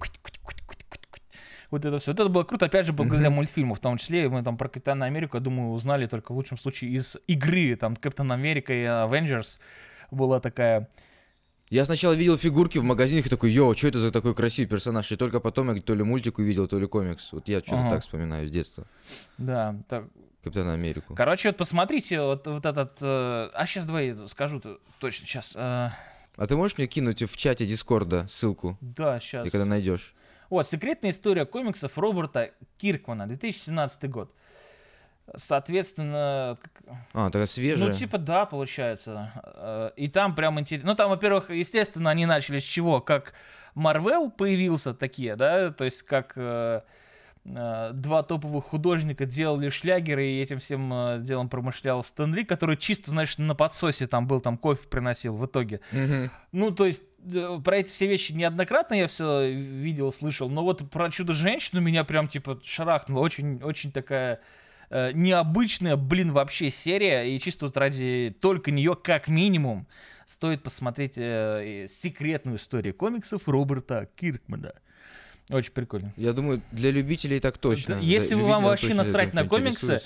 вот это все. Вот это было круто, опять же, благодаря мультфильму, в том числе. Мы там про Капитана Америку, я думаю, узнали только в лучшем случае из игры. Там Капитан Америка и Avengers была такая... Я сначала видел фигурки в магазинах и такой, йоу, что это за такой красивый персонаж? И только потом я то ли мультик увидел, то ли комикс. Вот я что-то ага. так вспоминаю с детства. Да, так. Капитана Америку. Короче, вот посмотрите вот, вот этот... Э, а сейчас давай скажу точно, сейчас. Э... А ты можешь мне кинуть в чате Дискорда ссылку? Да, сейчас. И когда найдешь. Вот, секретная история комиксов Роберта Киркмана, 2017 год. Соответственно... А, такая свежая? Ну, типа, да, получается. Э, и там прям интересно. Ну, там, во-первых, естественно, они начали с чего? Как Марвел появился такие, да? То есть, как э, два топовых художника делали шлягеры, и этим всем э, делом промышлял Стэнли, который чисто, знаешь, на подсосе там был, там кофе приносил в итоге. Mm-hmm. Ну, то есть про эти все вещи неоднократно я все видел, слышал, но вот про чудо-женщину меня прям типа шарахнуло. Очень, очень такая э, необычная, блин, вообще серия. И чисто вот ради только нее, как минимум, стоит посмотреть э, секретную историю комиксов Роберта Киркмана. Очень прикольно. Я думаю, для любителей так точно. Если для вам вообще насрать на комиксы,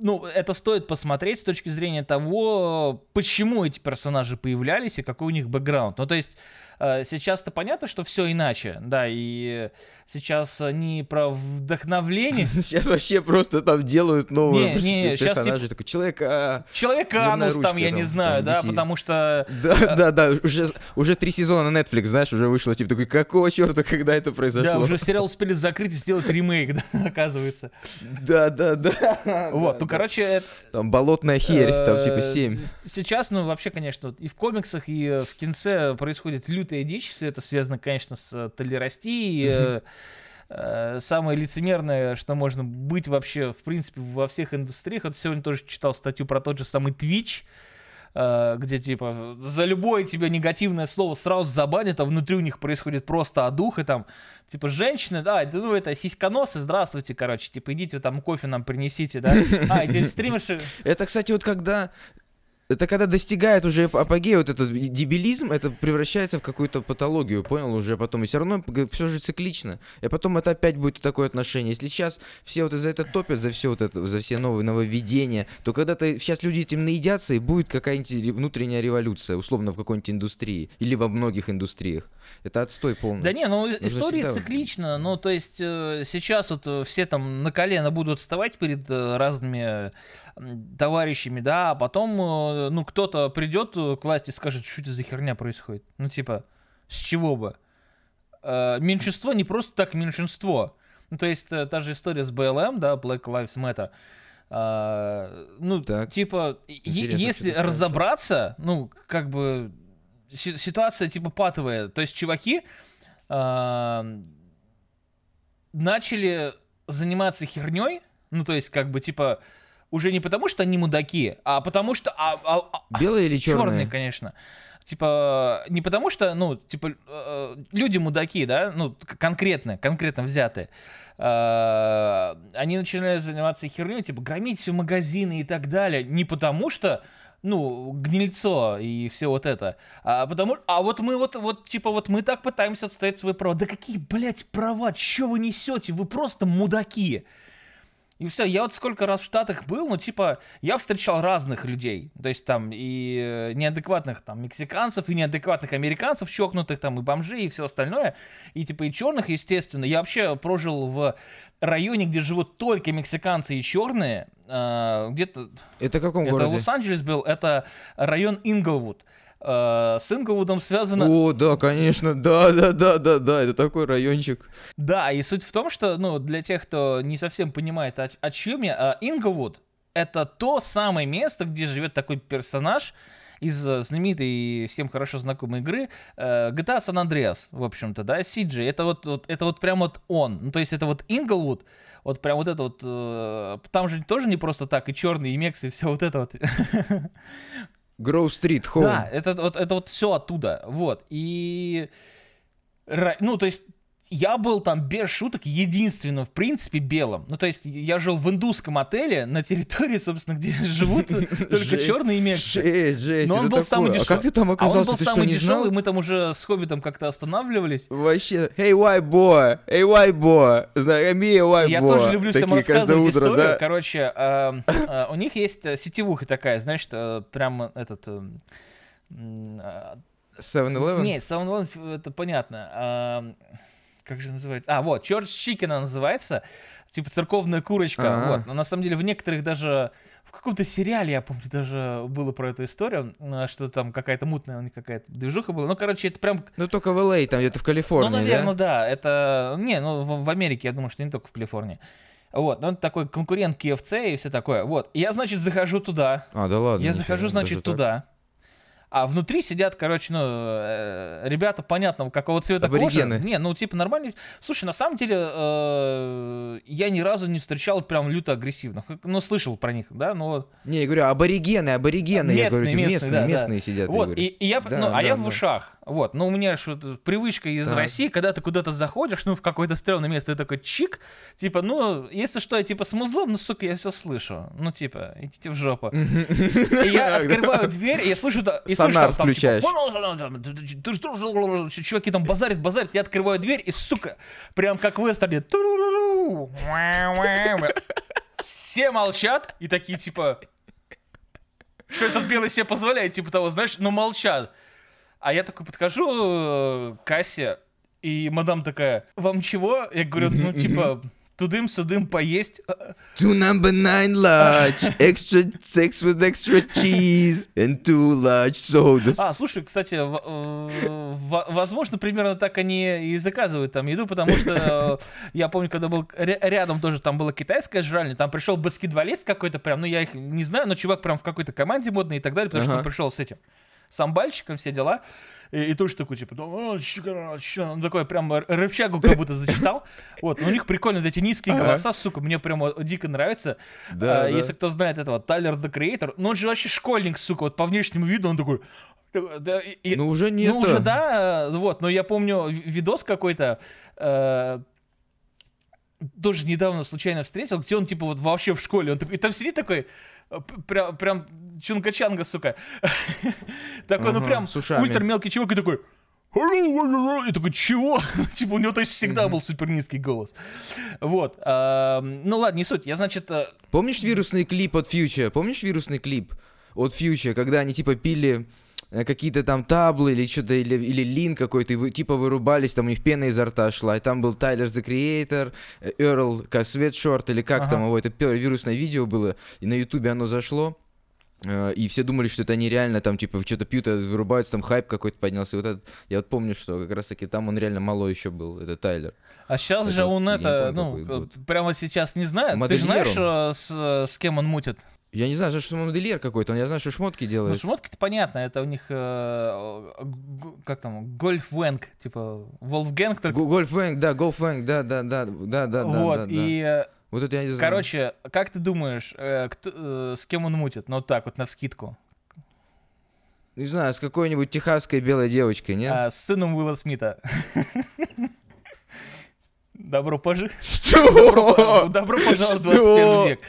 ну, это стоит посмотреть с точки зрения того, почему эти персонажи появлялись и какой у них бэкграунд. Ну, то есть, сейчас-то понятно, что все иначе, да, и сейчас не про вдохновление. Сейчас вообще просто там делают новые не, не, персонажи, типа... такой человек... А, Человек-анус там, я не знаю, да, потому что... Да, э, да, да, уже, уже три сезона на Netflix, знаешь, уже вышло, типа, такой, какого черта, когда это произошло? Да, уже сериал успели закрыть и сделать ремейк, да, оказывается. Да, да, да. Вот, ну, короче... Там болотная херь, там типа 7. Э, сейчас, ну, вообще, конечно, и в комиксах, и в кинце происходит лютый лютая дичь, это связано, конечно, с э, толерастией, э, э, самое лицемерное, что можно быть вообще, в принципе, во всех индустриях. Вот сегодня тоже читал статью про тот же самый Twitch, где типа за любое тебе негативное слово сразу забанят, а внутри у них происходит просто одух, и там типа женщины, да, ну это сиськоносы, здравствуйте, короче, типа идите там кофе нам принесите, да, а, эти стримерши... Это, кстати, вот когда это когда достигает уже апогея вот этот дебилизм, это превращается в какую-то патологию, понял, уже потом. И все равно все же циклично. И потом это опять будет такое отношение. Если сейчас все вот за это топят, за все вот это, за все новые нововведения, то когда-то сейчас люди этим наедятся, и будет какая-нибудь внутренняя революция, условно, в какой-нибудь индустрии. Или во многих индустриях. Это отстой полный. Да не, ну Нужно история всегда... циклична. Ну, то есть э, сейчас вот э, все там на колено будут вставать перед э, разными товарищами, да, а потом, э, ну, кто-то придет к власти и скажет, что это за херня происходит. Ну, типа, с чего бы? Э, меньшинство не просто так меньшинство. Ну, то есть, э, та же история с БЛМ, да, Black Lives Matter, Uh, ну, так. типа, если разобраться, ну, как бы ситуация типа патовая. То есть чуваки uh, начали заниматься херней, ну, то есть, как бы, типа, уже не потому, что они мудаки, а потому что... А, а, а, Белые или черные? Черные, конечно. Типа, не потому что, ну, типа, э, люди мудаки, да, ну, конкретно, конкретно взятые. Э, они начинают заниматься херней, типа, громить все магазины и так далее. Не потому что ну, гнильцо и все вот это. А потому, а вот мы вот, вот, типа, вот мы так пытаемся отстоять свои права. Да какие, блядь, права? Че вы несете? Вы просто мудаки. И все, я вот сколько раз в Штатах был, ну, типа, я встречал разных людей. То есть там и э, неадекватных там мексиканцев, и неадекватных американцев, чокнутых там, и бомжей, и все остальное. И типа и черных, естественно. Я вообще прожил в районе, где живут только мексиканцы и черные. Э, где-то... Это в каком это городе? Это Лос-Анджелес был, это район Инглвуд э, с Инглвудом связано... О, да, конечно, да, да, да, да, да, это такой райончик. Да, и суть в том, что, ну, для тех, кто не совсем понимает, о, о чем я, э, Инглвуд — это то самое место, где живет такой персонаж, из э, знаменитой и всем хорошо знакомой игры э, GTA San Andreas, в общем-то, да, CJ, это вот, вот, это вот прям вот он, ну, то есть это вот Инглвуд, вот прям вот это вот, э, там же тоже не просто так, и черный, и мекс, и все вот это вот. Гроу Стрит, Home. Да, это вот, это вот все оттуда, вот, и... Ну, то есть я был там без шуток единственным, в принципе, белым. Ну, то есть я жил в индусском отеле на территории, собственно, где живут только черные мексы. Жесть, жесть, Но он был самый дешевый. А как ты там оказался? А он был самый дешевый, мы там уже с Хоббитом как-то останавливались. Вообще, hey, white boy, hey, white boy, me, Я boy. тоже люблю всем рассказывать историю. Короче, э, э, у них есть э, сетевуха такая, знаешь, э, прям этот... э, м, э, 7-Eleven? Не, 7-Eleven, это понятно. Как же называется? А, вот, Church Chicken она называется. Типа церковная курочка. Ага. Вот. Но на самом деле в некоторых даже... В каком-то сериале, я помню, даже было про эту историю, что там какая-то мутная у них какая-то движуха была. Ну, короче, это прям... Ну, только в Л.А., там где-то в Калифорнии, ну, наверное, да? да? Это... Не, ну, в, в Америке, я думаю, что не только в Калифорнии. Вот, он такой конкурент KFC и все такое. Вот, я, значит, захожу туда. А, да ладно. Я захожу, значит, так. А внутри сидят, короче, ну, э, ребята понятного какого цвета Аборигены. кожи. Не, ну, типа, нормальные. Слушай, на самом деле, э, я ни разу не встречал прям люто агрессивных. Ну, слышал про них, да, но. Не, я говорю, аборигены, аборигены, я говорю, Местные, местные, местные, да, да. местные сидят. я Вот, и, и я, Да, ну, а да, я в да. ушах. Вот, но у меня же вот привычка из Так. России, когда ты куда-то заходишь, ну, в какое-то стрёмное место, ты такой чик, типа, ну, если что, я типа с музлом, ну, сука, я все слышу. Ну, типа, идите в жопу. И я открываю дверь, и я да- слышу Сонар там, типа, включаешь. «Ну, ну, чуваки там базарят, базарят, я открываю дверь, и, сука, прям как в вестерне, все молчат, и такие, типа, что этот белый себе позволяет, типа того, знаешь, но молчат. А я такой подхожу э, к кассе, и мадам такая, вам чего? Я говорю, ну, типа, тудым-сюдым поесть. Two number nine large, extra sex with extra cheese, and two large sodas. А, слушай, кстати, э, возможно, примерно так они и заказывают там еду, потому что э, я помню, когда был ря- рядом тоже там была китайская жральня, там пришел баскетболист какой-то прям, ну я их не знаю, но чувак прям в какой-то команде модный и так далее, потому что он пришел с этим самбальчиком, все дела. И, и тоже такой, типа, «Ну, чё?» он такой прям рыбчагу как будто зачитал. Вот, у них прикольно эти низкие голоса, сука, мне прямо дико нравится. Да, А, да. Если кто знает этого, Тайлер The Creator, ну он же вообще школьник, сука, вот по внешнему виду он такой... Да, и- Ну, уже нет. ну, уже да, вот, но я помню ви- видос какой-то, э, тоже недавно случайно встретил, где он, типа, вот вообще в школе, он такой, и там сидит такой, э, прям, прям чунга-чанга, сука, такой, ну, прям ультра мелкий чувак, и такой, и такой, чего? типа, у него, то есть, всегда был супер низкий голос. Вот. а, ну, ладно, не суть. Я, значит, э, Помнишь вирусный клип от Future? Помнишь вирусный клип от Future, когда они типа пили какие-то там таблы или что-то, или, или лин какой-то, и вы, типа вырубались, там у них пена изо рта шла, и там был Тайлер The Creator, э, Эрл, Sweatshirt, или как Ага. там его, это первое вирусное видео было, и на ютубе оно зашло, э, и все думали, что это нереально, там, типа, что-то пьют, а вырубаются, там хайп какой-то поднялся. И вот этот, я вот помню, что как раз-таки там он реально малой еще был, это Тайлер. а сейчас Это же он это, помню, ну, э, прямо сейчас не знаю. Ты знаешь, э, с, с кем он мутит? Я не знаю, что он модельер какой-то, я знаю, что шмотки Ну, делает. шмотки-то понятно, это у них, э, г- как там, гольф-венг, типа, Волфгэнг только. Го- Гольфвэнг, да, Гольфвэнг, да, да, да, да, да, да, вот, да, да. и, э, Вот это я не знаю. короче, как ты думаешь, э, кто- э, с кем он мутит? Ну, вот так вот, навскидку. Не знаю, с какой-нибудь техасской белой девочкой, нет? А, с сыном Уилла Смита. Добро пожаловать. Что? Добро пожаловать в Что? 21 век.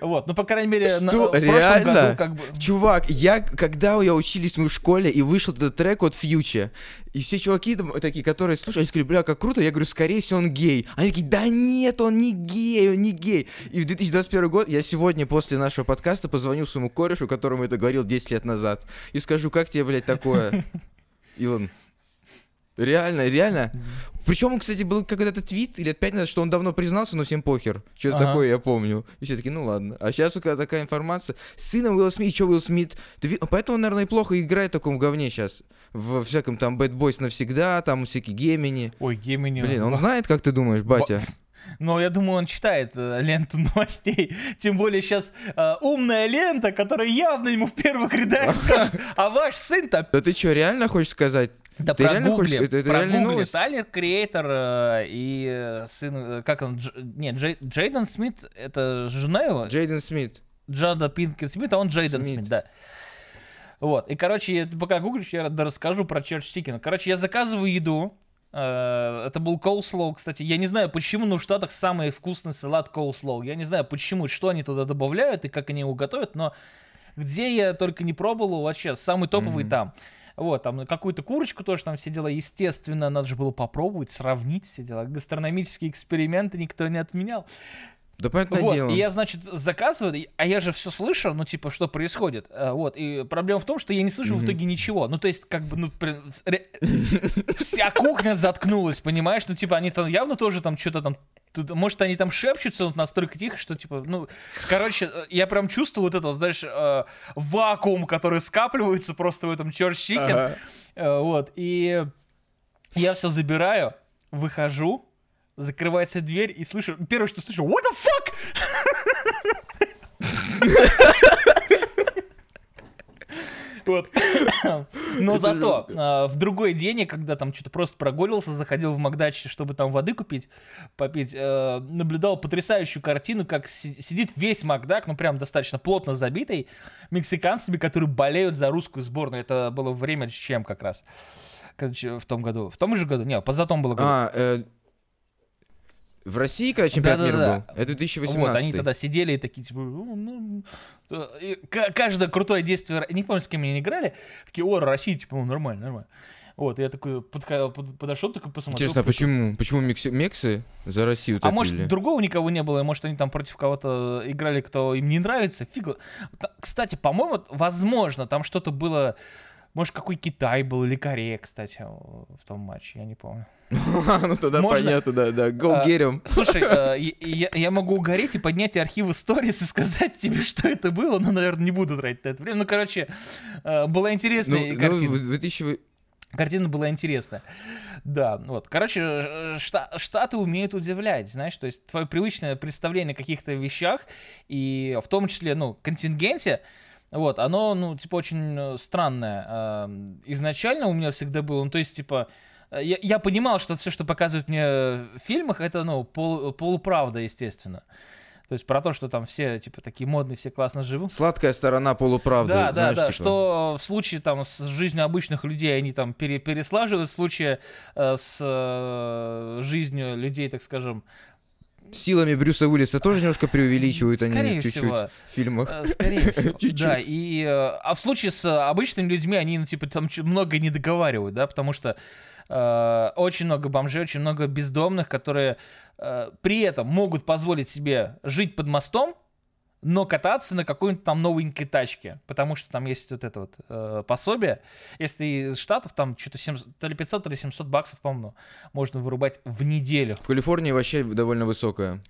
Вот, ну, по крайней мере, на- Что? в прошлом Реально? году как бы... Чувак, я, когда я учились мы в школе, и вышел этот трек от Фьюче, и все чуваки там такие, которые слушали, они сказали, бля, как круто, я говорю, скорее всего, он гей. Они такие, да нет, он не гей, он не гей. И в 2021 год я сегодня после нашего подкаста позвоню своему корешу, которому это говорил 10 лет назад, и скажу, как тебе, блядь, такое? И он, реально, реально. Причем кстати, был когда-то твит или пять назад, что он давно признался, но всем похер. Что-то Ага. такое я помню. И все таки ну ладно. А сейчас, сука, такая информация. С сыном Уилла Смит, что Уилл Смит? Ты Поэтому он, наверное, и плохо играет в таком говне сейчас. В всяком там Bad Boys навсегда, там всякие Гемини. Ой, Гемини. Блин, он знает, как ты думаешь, батя? Но я думаю, он читает э, ленту новостей. Тем более сейчас э, умная лента, которая явно ему в первых рядах скажет, а ваш сын-то... Да ты что, реально хочешь сказать? Да Ты реально хочешь- это- это прогугли. новость? Тайлер Креатор э, и э, сын... э, Как он? Дж- нет, Джей- Джейден Смит, это жена его? Джейден Смит. Джада Пинкет Смит, а он Джейден Смит. Смит, да. Вот, и, короче, пока гуглишь, я расскажу про Черч Чикен. Короче, я заказываю еду, это был coleslaw, кстати. Я не знаю, почему, но в Штатах самый вкусный салат coleslaw. Я не знаю, почему, что они туда добавляют и как они его готовят, но где я только не пробовал, вообще, самый топовый Мгм. там. Вот, там какую-то курочку тоже там все дела. Естественно, надо же было попробовать, сравнить все дела. Гастрономические эксперименты никто не отменял. Да понятное Вот, дело. и я, значит, заказываю, а я же все слышу, ну, типа, что происходит. А, Вот, и проблема в том, что я не слышу в Мгм. итоге ничего. Ну, то есть, как бы, ну, при- вся кухня заткнулась, понимаешь? Ну, типа, они там явно тоже там что-то там тут- может, они там шепчутся вот настолько тихо, что, типа, ну, короче, э, я прям чувствую вот это, знаешь, э, вакуум, который скапливается просто в этом Chicken. Ага. Э, Вот, и я все забираю, выхожу, закрывается дверь и слышу, первое, что слышу, what the fuck? Вот. Но зато а, в другой день, когда там что-то просто прогуливался, заходил в Макдач, чтобы там воды купить, попить, э, наблюдал потрясающую картину, как си- сидит весь Макдак, ну прям достаточно плотно забитый, мексиканцами, которые болеют за русскую сборную. Это было время чем как раз. Короче, в том году. В том же году? Не, позатом было году. А, э, в России, когда чемпионат мира Да-да-да. был? Это 2018. Вот, они тогда сидели и такие, типа, «Ну, ну, каждое крутое действие, не помню, с кем они играли, такие, о, Россия, типа, ну, нормально, нормально. Вот, я такой подха- под- подошел, такой посмотрел. Интересно, а почему? Почему мекси- мексы за Россию А топили? может, другого никого не было, может, они там против кого-то играли, кто им не нравится, фиг. его- Та- Кстати, по-моему, возможно, там что-то было, может, какой Китай был или Корея, кстати, в том матче, я не помню. ну тогда Можно- понятно, да, да. Go А, get 'em. Слушай, э, я- могу угореть и поднять архивы сторис и сказать тебе, что это было, но, наверное, не буду тратить на это время. Ну, короче, э, была Ну, интересная ну, картина. в 2000... Картина была интересная. Да, вот. Короче, э, шта- Штаты умеют удивлять, знаешь, то есть твое привычное представление о каких-то вещах, и в том числе, ну, контингенте, вот, оно, ну, типа, очень э, странное. Эм, Изначально у меня всегда было, ну, то есть, типа, э, я, я понимал, что все, что показывают мне в фильмах, это, ну, пол- полуправда, естественно. То есть про то, что там все, типа, такие модные, все классно живут. Сладкая сторона полуправды. Да, да, знаешь, да, типа. что в случае там с жизнью обычных людей они там пере- переслаживают, в случае э, с э, жизнью людей, так скажем, Силами Брюса Уиллиса тоже немножко преувеличивают они скорее чуть-чуть всего, в фильмах. э, скорее всего, Чуть-чуть. да, и э, а в случае с э, обычными людьми они ну, типа там много не договаривают, да, потому что очень много бомжей, очень много бездомных, которые при этом могут позволить себе жить под мостом, но кататься на какой-нибудь там новенькой тачке, потому что там есть вот это вот э, пособие. Если из Штатов, там что-то 700, то ли 500, то ли 700 баксов, по-моему, можно вырубать в неделю. В Калифорнии вообще довольно высокая.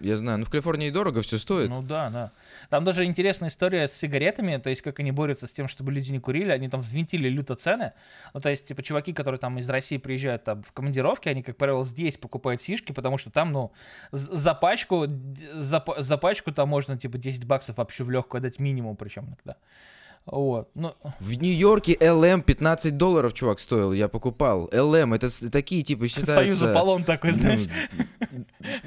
Я знаю. Ну, в Калифорнии дорого все стоит. Ну да, да. Там даже интересная история с сигаретами, то есть как они борются с тем, чтобы люди не курили, они там взвинтили люто цены. Ну то есть типа чуваки, которые там из России приезжают там в командировки, они, как правило, здесь покупают сишки, потому что там, ну, за пачку, за, за пачку там можно типа 10 баксов вообще в легкую дать минимум, причем иногда. Вот, ну, В Нью-Йорке LM 15 долларов, чувак, стоил. Я покупал. LM, это такие, типа, считаются... Союз Аполлон такой, ну, знаешь.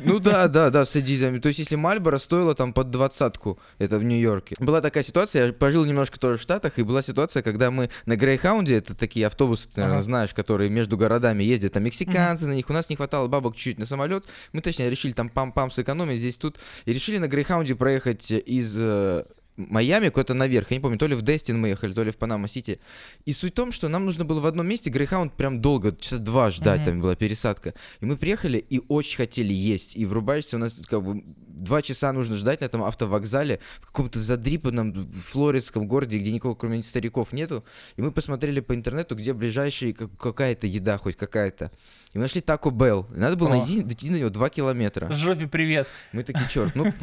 Ну да, да, да, с эдитами. То есть, если Мальборо стоило там под двадцатку, это в Нью-Йорке. Была такая ситуация, я пожил немножко тоже в Штатах, и была ситуация, когда мы на Грейхаунде, это такие автобусы, ты, наверное, Ага. знаешь, которые между городами ездят, там мексиканцы на них, у нас не хватало бабок чуть-чуть на самолет, мы точнее решили там пам-пам сэкономить здесь тут, и решили на Грейхаунде проехать из э, Майами куда-то наверх, я не помню, то ли в Дестин мы ехали, то ли в Панама-Сити. И суть в том, что нам нужно было в одном месте Грейхаунд прям долго, часа два ждать, Мгм. там была пересадка. И мы приехали и очень хотели есть. И врубаешься, у нас как бы два часа нужно ждать на этом автовокзале в каком-то задрипанном флоридском городе, где никого кроме стариков нету. И мы посмотрели по интернету, где ближайшая как- какая-то еда, хоть какая-то. И мы нашли Тако Белл. И надо было О. найти, дойти на него два километра. Жопе привет. Мы такие, черт, ну...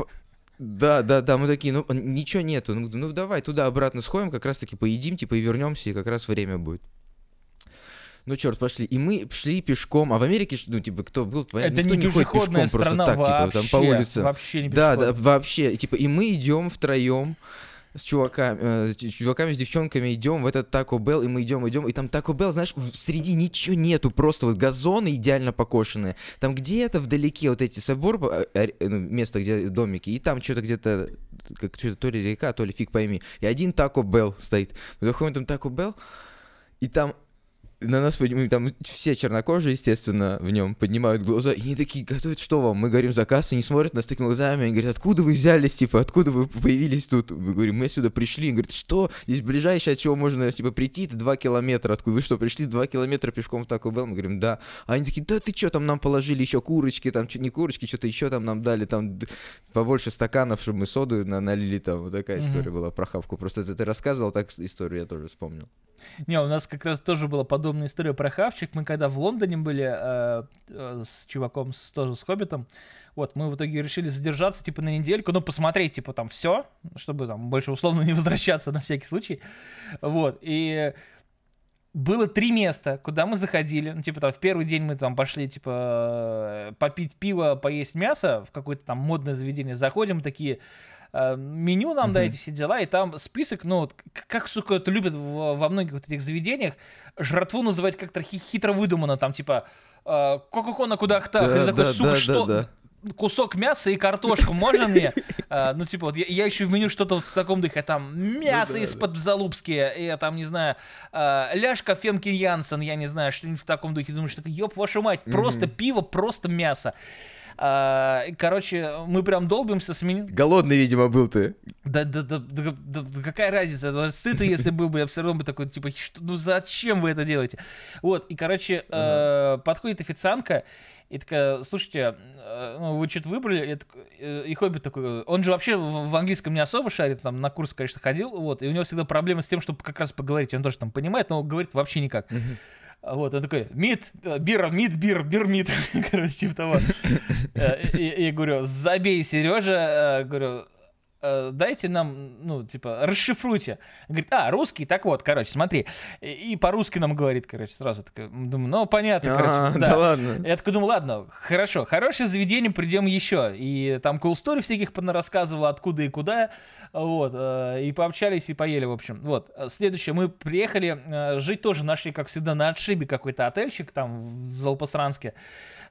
Да, да, да, мы такие, ну ничего нету, ну, ну давай туда обратно сходим, как раз таки поедим, типа и вернемся, и как раз время будет. ну черт, пошли. И мы шли пешком, а в Америке, ну, типа, кто был, Это никто не не ходит пешком просто так, вообще, типа, там по улице. вообще не Да, да, пешеходная. вообще. Типа, и мы идем втроем с чуваками, э, с чуваками, с девчонками идем в этот Taco Bell, и мы идем, идем, и там Taco Bell, знаешь, в- среди ничего нету, просто вот газоны идеально покошенные. Там где-то вдалеке вот эти собор, э, э, ну, место, где домики, и там что-то где-то, как что-то то ли река, то ли фиг пойми. И один Taco Bell стоит. Мы заходим там Taco Bell, и там на нас поднимают, там все чернокожие, естественно, в нем поднимают глаза, и они такие, готовят, что вам? Мы говорим заказ, и не смотрят на нас такими глазами, они говорят, откуда вы взялись, типа, откуда вы появились тут? Мы говорим, мы сюда пришли, они говорят, что? Здесь ближайшее, от чего можно, типа, прийти, это 2 километра, откуда вы что, пришли 2 километра пешком в Taco Bell? Мы говорим, да. А они такие, да ты что, там нам положили еще курочки, там, не курочки, что-то еще там нам дали, там, побольше стаканов, чтобы мы соду на- налили, там, вот такая Мгм. история была про хавку. Просто ты, ты рассказывал, так историю я тоже вспомнил. Не, у нас как раз тоже была подобная история про хавчик. Мы когда в Лондоне были э, э, с чуваком, с, тоже с Хоббитом, вот, мы в итоге решили задержаться, типа, на недельку, ну, посмотреть, типа, там все, чтобы там больше условно не возвращаться на всякий случай. Вот, и было три места, куда мы заходили. Ну, типа, там, в первый день мы там пошли, типа, э, попить пиво, поесть мясо в какое-то там модное заведение. Заходим, такие, меню нам Мгм. дайте, все дела, и там список, ну, вот, как, сука, это любят во многих вот этих заведениях, жратву называть как-то хи- хитро выдуманно, там, типа, э, Кока-Кола кудахтах, и ты такой, сука, что, кусок мяса и картошку можно мне? А, ну, типа, вот я, я ищу в меню что-то в таком духе, там, мясо да, из-под залупски, и я там, не знаю, а, ляжка Фемки Янсен, я не знаю, что-нибудь в таком духе. Думаешь, так, ёб вашу мать, просто пиво, просто мясо. А, и, короче, мы прям долбимся с меню. Голодный, видимо, был ты. Да, да, да, да, да, да какая разница? Сытый, если был бы, я все равно бы такой, типа, ну зачем вы это делаете? Вот, и, короче, э, подходит официантка, и такая, слушайте, э, ну, вы что-то выбрали? Такой, э, И Хоббит такой, он же вообще в английском не особо шарит, там на курс, конечно, ходил, вот, и у него всегда проблемы с тем, чтобы как раз поговорить, он тоже там понимает, но говорит вообще никак. А Вот, он такой, мид, э, бир, мид, бир, бир, мид, короче, типа того. Э, я говорю, забей, Сережа, э, говорю, э, дайте нам, ну, типа, расшифруйте. Говорит, а, русский, так вот, короче, смотри. И, по-русски нам говорит, короче, сразу. Такой, думаю, ну, понятно, А, короче. да да. ладно. Я такой думаю, ладно, хорошо, хорошее заведение, придем еще. И там cool story всяких рассказывал, откуда и куда. Вот, э, и пообщались, и поели, в общем. Вот, э, следующее, мы приехали э, жить тоже, нашли, как всегда, на отшибе какой-то отельчик там в Залпасранске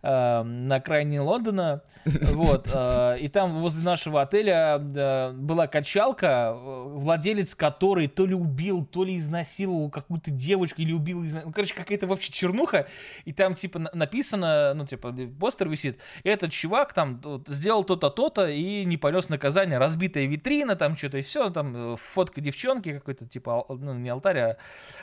э, на окраине Лондона, вот, э, и там возле нашего отеля э, была качалка, э, владелец которой то ли убил, то ли изнасиловал какую-то девочку или убил, изна- ну, короче, какая-то вообще чернуха, и там, типа, на- написано, ну, типа, постер висит, этот чувак там вот сделал то-то, то-то и не понес наказание, разбитая витрина, там что-то и все, там э, фотка девчонки какой-то, типа, ну, не алтарь, а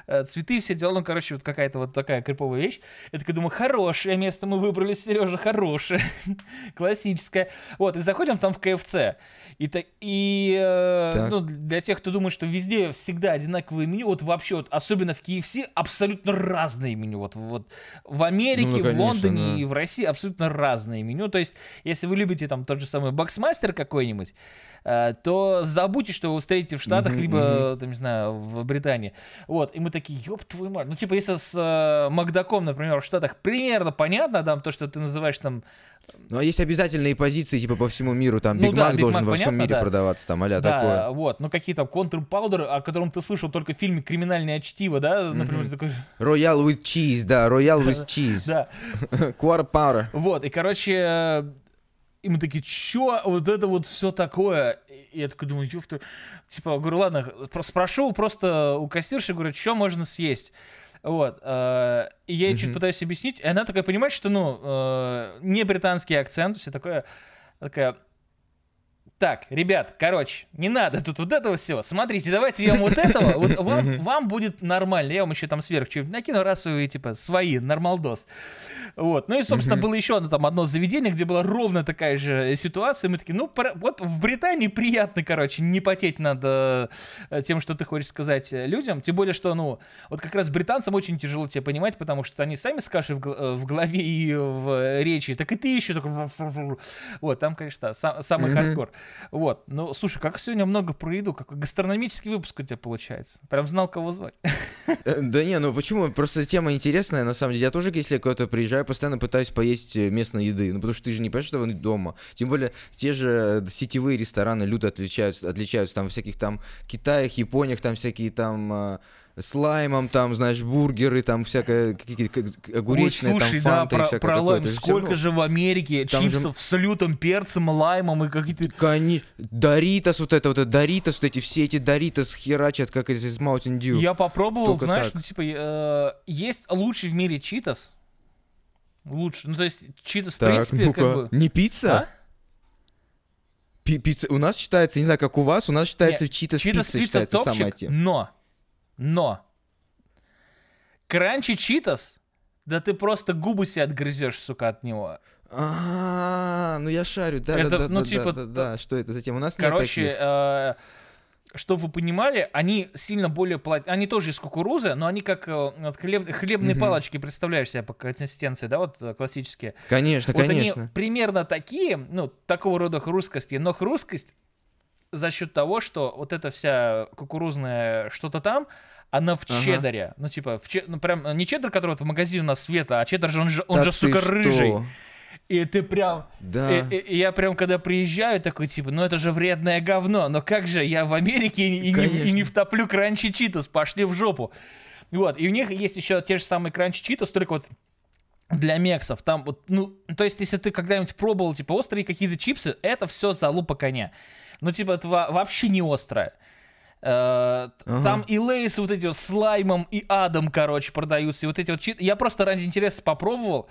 э, цветы все дела, ну, короче, вот какая-то вот такая криповая вещь. Я такой думаю, хорошее место мы выбрали, Сережа, хорошее, классическое. Вот, и заходим там в КФЦ. И, та- и э, Так. ну, для тех, кто думает, что везде всегда одинаковые меню, вот вообще, вот, особенно в KFC, абсолютно разные меню. Вот, вот в Америке, Ну, в конечно, Лондоне да. и в России абсолютно разные меню. То есть, если вы любите там тот же самый боксмастер какой-нибудь, э, то забудьте, что вы встретите в Штатах, Мгм, либо, там, не знаю, в Британии. Вот, и мы такие, ёб твою мать. Ну, типа, если с э, Макдаком, например, в Штатах примерно понятно, там, то, что ты называешь там Ну, а есть обязательные позиции, типа, по всему миру, там, Ну Биг да, Мак Биг должен Мак, во всем понятно, мире да. продаваться, там, а Да, такое. вот, ну какие там quarter pounder, о котором ты слышал только в фильме «Криминальное чтиво», да, например, ты такой, Royale with cheese, да, Royale with cheese. да, Quarter pounder. вот, и, короче, и мы такие, чё, вот это вот все такое, и я такой думаю, ёпта, типа, говорю, ладно, про- спрошу просто у кассирши, говорю, что можно съесть, вот, э, и я ей чуть Мгм. пытаюсь объяснить, и она такая понимает, что, ну, э, не британский акцент, все такое, такая, так, ребят, короче, не надо тут вот этого всего. Смотрите, давайте вам вот этого, вот вам, вам будет нормально. Я вам еще там сверх что-нибудь накину, раз вы, типа, свои, нормалдос. Вот. Ну и, собственно, было еще одно, там, одно заведение, где была ровно такая же ситуация. Мы такие, ну, вот в Британии приятно, короче, не потеть над э, тем, что ты хочешь сказать э, людям. Тем более, что, ну, вот как раз британцам очень тяжело тебя понимать, потому что они сами с кашей в, э, в голове и в э, речи, так и ты еще такой... Вот, там, конечно, да, сам- самый хардкор. Вот. Ну, слушай, как сегодня много про еду, какой гастрономический выпуск у тебя получается. Прям знал, кого звать. Э, Да не, ну почему? Просто тема интересная, на самом деле. Я тоже, если куда-то приезжаю, постоянно пытаюсь поесть э, местной еды. Ну потому что ты же не понимаешь, что вы дома. Тем более, те же сетевые рестораны люто отличаются, отличаются там всяких там Китаях, Япониях, там всякие там э, с лаймом, там, знаешь, бургеры, там всякое, какие-то огуречные, Ой, слушай, там да, фанта и про, всякое про такое. лайм. Сколько равно- же в Америке Там же- чипсов с лютым перцем, лаймом и какие-то... Кони... Доритос, вот это вот, Доритос, вот эти все эти Доритос херачат, как из, из Mountain Dew. Я попробовал, Только знаешь, так. ну типа э, есть лучший в мире читас. Лучше. Ну, то есть, читас, в Так, принципе, ну-ка. как бы. Не пицца? А? Пи- пицца. У нас считается, не знаю, как у вас, у нас считается читас Читас пицца, пицца считается самая топчик, тема. но, но, кранчи читас, да ты просто губы себе отгрызешь, сука, от него. А, ну я шарю, да, Это, да, ну, да, типа, да, да, да, что это за тема? У нас нет Короче, таких. э, чтобы вы понимали, они сильно более плот... Они тоже из кукурузы, но они как э, вот хлеб- хлебные Мгм. палочки, представляешь себе по консистенции, да, вот э, классические. Конечно, вот конечно. они примерно такие, ну, такого рода хрусткости, но хрусткость за счет того, что вот эта вся кукурузная что-то там, она в Ага. чеддаре. Ну, типа, в че- ну, прям не чеддер, который вот в магазине у нас света, а чеддер же, он же, он Да же сука, что? рыжий. И ты прям... Да. И, и- и я прям, когда приезжаю, такой, типа, ну это же вредное говно, но как же я в Америке и, и не, и не втоплю кранчи читос, пошли в жопу. Вот, и у них есть еще те же самые кранчи читос, только вот для мексов. Там вот, ну, то есть, если ты когда-нибудь пробовал, типа, острые какие-то чипсы, это все залупа коня. Ну, типа, это во- вообще не острое. Э, Ага. Там и лейсы вот эти вот с лаймом и адом, короче, продаются. И вот эти вот чит... Я просто ради интереса попробовал.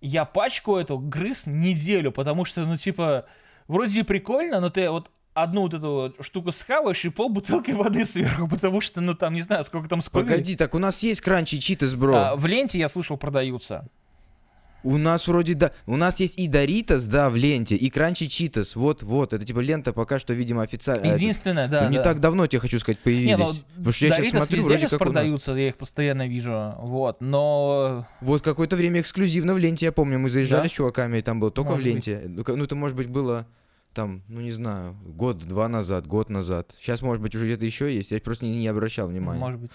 Я пачку эту грыз неделю, потому что, ну, типа, вроде и прикольно, но ты вот одну вот эту штуку схаваешь и пол бутылки воды сверху, потому что, ну, там, не знаю, сколько там сколько. Погоди, так у нас есть кранчи читас, бро. А, в ленте, я слышал, продаются. У нас вроде да, у нас есть и Доритас, да, в ленте, и Кранчи Читас, вот, вот, это типа лента пока что, видимо, официально. Единственное, да, ну, не да. так давно, тебе хочу сказать, появились. Не, ну, Потому что я сейчас смотрю, вроде как продаются, я их постоянно вижу, вот, но... Вот какое-то время эксклюзивно в ленте, я помню, мы заезжали Да? с чуваками, и там было только Может в ленте. Ну, ка- Ну, это, может быть, было там, ну, не знаю, год-два назад, год назад. Сейчас, может быть, уже где-то еще есть, я просто не, не обращал внимания. Может быть.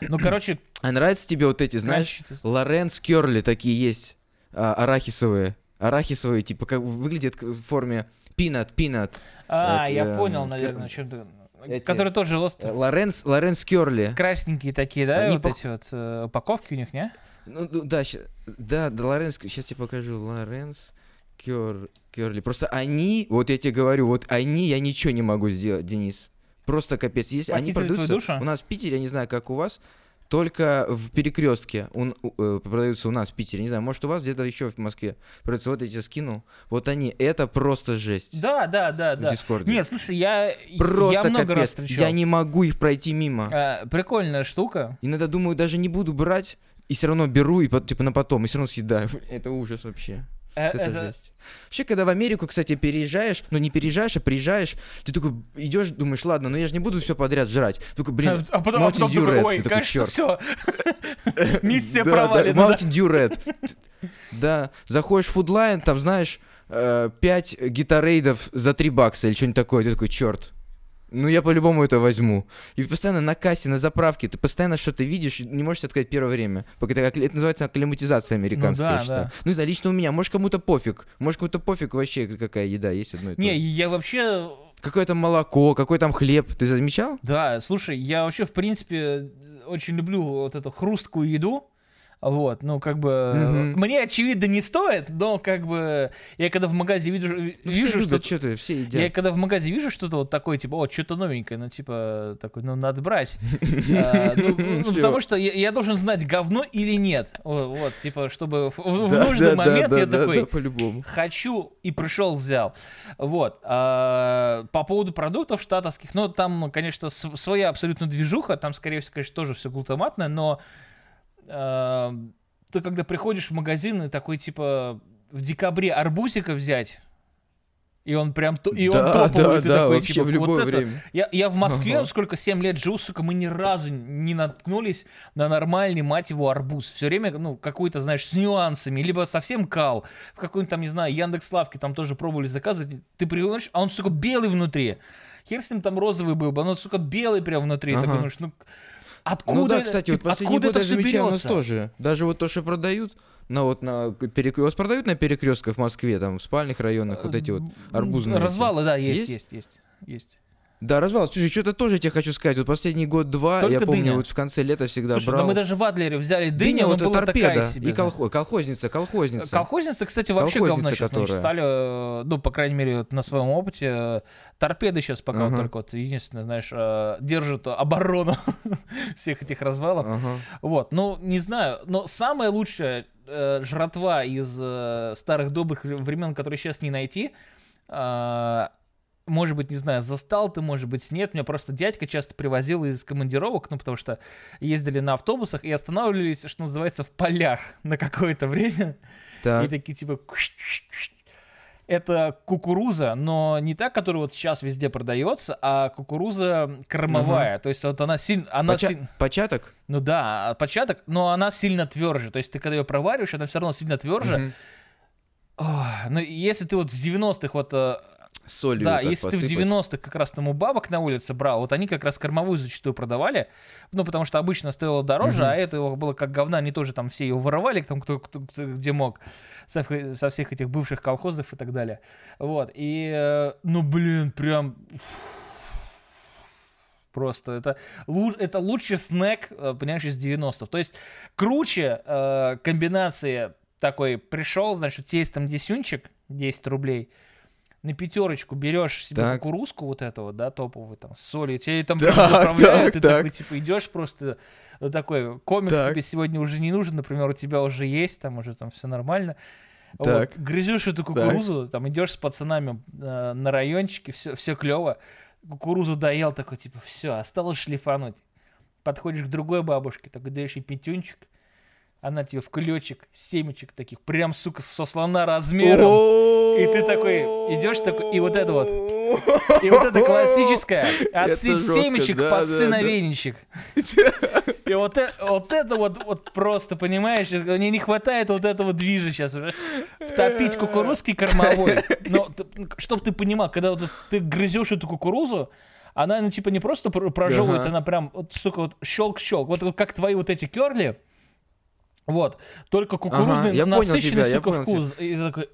Ну, короче, А нравятся тебе вот эти, знаешь, Лоренс Керли такие есть, а, арахисовые. Арахисовые, типа, как выглядят в форме пинат, пинат. А, это, я эм, понял, кер- наверное, о чем ты... эти- Которые тоже Э, острые. Лоренс, Лоренс Керли. Красненькие такие, да, Они вот пох- эти вот э, упаковки у них, не? Ну, ну, да, ща- да, да, Лоренс, сейчас тебе покажу. Лоренс Кер, Керли. Просто они, вот я тебе говорю, вот они, я ничего не могу сделать, Денис. Просто капец. Есть, они продаются у нас в Питере, я не знаю, как у вас, только в перекрестке у- э, продаются у нас в Питере. Не знаю, может у вас где-то еще в Москве продаются. Вот я тебе скину. Вот они, это просто жесть. Да, да, да, в да. Дискорде. Нет, слушай, я, просто я много раз капец. встречал. Я не могу их пройти мимо. А, прикольная штука. Иногда думаю, даже не буду брать, и все равно беру, и типа на потом, и все равно съедаю. Это ужас вообще. Э, это, это- жесть. Вообще, когда в Америку, кстати, переезжаешь, ну не переезжаешь, а приезжаешь, ты такой идешь, думаешь, ладно, ну я же не буду все подряд жрать. Только, блин, а потом, а Mountain потом Dew Red. ой, такой, кажется, «Чёрт». все. Миссия провалена. Mountain Dew Red. Да, заходишь в фудлайн, там, знаешь, 5 гитарейдов за 3 бакса или что-нибудь такое. Ты такой, черт. Ну, я по-любому это возьму. И постоянно на кассе, на заправке, ты постоянно что-то видишь, не можешь сказать первое время. Пока это, это называется акклиматизация американская, да, я считаю. да. Ну, не знаю, лично у меня. Может, кому-то пофиг. Может, кому-то пофиг вообще, какая еда есть одно и то Не, я вообще... Какое там молоко, какой там хлеб. Ты замечал? Да, слушай, я вообще, в принципе, очень люблю вот эту хрусткую еду. Вот, ну, как бы, Мгм. мне, очевидно, не стоит, но, как бы, я когда в магазе вижу, Ну, вижу все что любят, что-то, все едят. Я когда в магазе вижу что-то вот такое, типа, о, что-то новенькое, ну, типа, такой, ну, надо брать. А, ну, ну. Потому что я должен знать, говно или нет. Вот, типа, чтобы в нужный момент я такой, хочу и пришел, взял. Вот. А, по поводу продуктов штатовских, ну, там, конечно, св- своя абсолютно движуха, там, скорее всего, конечно, тоже все глутаматное, но а, ты когда приходишь в магазин и такой, типа, в декабре арбузика взять, И он прям, то- и Да, он топовый, да, и ты да, такой, вообще типа, в вот любое это- время. Я, я в Москве, Ага. вот сколько, 7 лет живу, сука, мы ни разу не наткнулись на нормальный, мать его, арбуз. Все время, ну, какой-то, знаешь, с нюансами, либо совсем кал. В какой-нибудь там, не знаю, Яндекс Лавке там тоже пробовали заказывать. Ты приходишь, а он, сука, белый внутри. Хер с ним там розовый был бы, но, сука, белый прям внутри. Ты Ага. понимаешь, ну, откуда, ну да, кстати, вот типа, последний откуда год это все замечаю у нас тоже. Даже вот то, что продают, на вот на перек... вас продают на перекрестках в Москве, там в спальных районах, вот эти вот арбузные. эти. Развалы, да, есть, Есть? есть, есть. есть. Да, развал. Слушай, что-то тоже тебе хочу сказать. Вот последний год-два, я помню, дыня. вот в конце лета всегда Слушай, брал. ну мы даже в Адлере взяли дыню, Дыня, вот была торпеда такая себе. и колхо- колхозница, колхозница. Колхозница, кстати, вообще говно Колхозница, сейчас которая. стали, э, ну, по крайней мере, вот на своем опыте. э, Торпеды сейчас пока вот Ага. только вот, единственное, знаешь, э, держат оборону всех этих развалов. Ага. Вот, ну, не знаю, но самая лучшая э, жратва из старых добрых времен, которые сейчас не найти, э, может быть, не знаю, застал ты, может быть, нет. Меня просто дядька часто привозил из командировок, ну, потому что ездили на автобусах и останавливались, что называется, в полях на какое-то время. И Так. такие типа... Это кукуруза, но не та, которая вот сейчас везде продается, а кукуруза кормовая. То есть вот она сильно... Она Поча- силь- Початок? Ну да, початок, но она сильно тверже. То есть ты когда ее провариваешь, она все равно сильно тверже. Мгм. Ох, ну если ты вот в 90-х вот... солью да, так если ты в посыпать. 90-х как раз там у бабок на улице брал, вот они как раз кормовую зачастую продавали, ну, потому что обычно стоило дороже, Мгм. а это его было как говна, они тоже там все его воровали, там кто, кто- кто где мог, со, со всех этих бывших колхозов и так далее. Вот, и, э, ну, блин, прям... Просто это, это лучший снэк, э, понимаешь, из 90-х. То есть круче э, комбинации такой пришел, значит, есть там десюнчик, 10 рублей, на пятерочку берешь себе Так. кукурузку вот эту вот, да, топовую, там, с солью, тебе там Так, заправляют, так, и так. такой, типа, идешь просто, вот такой, комикс Так. тебе сегодня уже не нужен, например, у тебя уже есть, там уже там все нормально. Вот, Так. грызешь эту кукурузу, там идешь с пацанами э, на райончике, все, все клево. Кукурузу доел, такой, типа, все, осталось шлифануть. Подходишь к другой бабушке, такой даешь ей пятюнчик, она тебе в клечек, семечек таких, прям, сука, со слона размером. И ты такой идешь такой, и вот это вот. И вот это классическое. Отсыпь семечек, да, посы да, на да. веничек. И вот это, вот это вот, вот просто, понимаешь, мне не хватает вот этого движа сейчас уже. Втопить кукурузки кормовой. Но, чтобы ты понимал, когда вот ты грызешь эту кукурузу, она, ну, типа, не просто пр- прожевывается, Ага. она прям, вот, сука, вот щелк-щелк. Вот, вот как твои вот эти керли, вот, только кукурузный я понял насыщенный, тебя, я сука, понял вкус. И такой.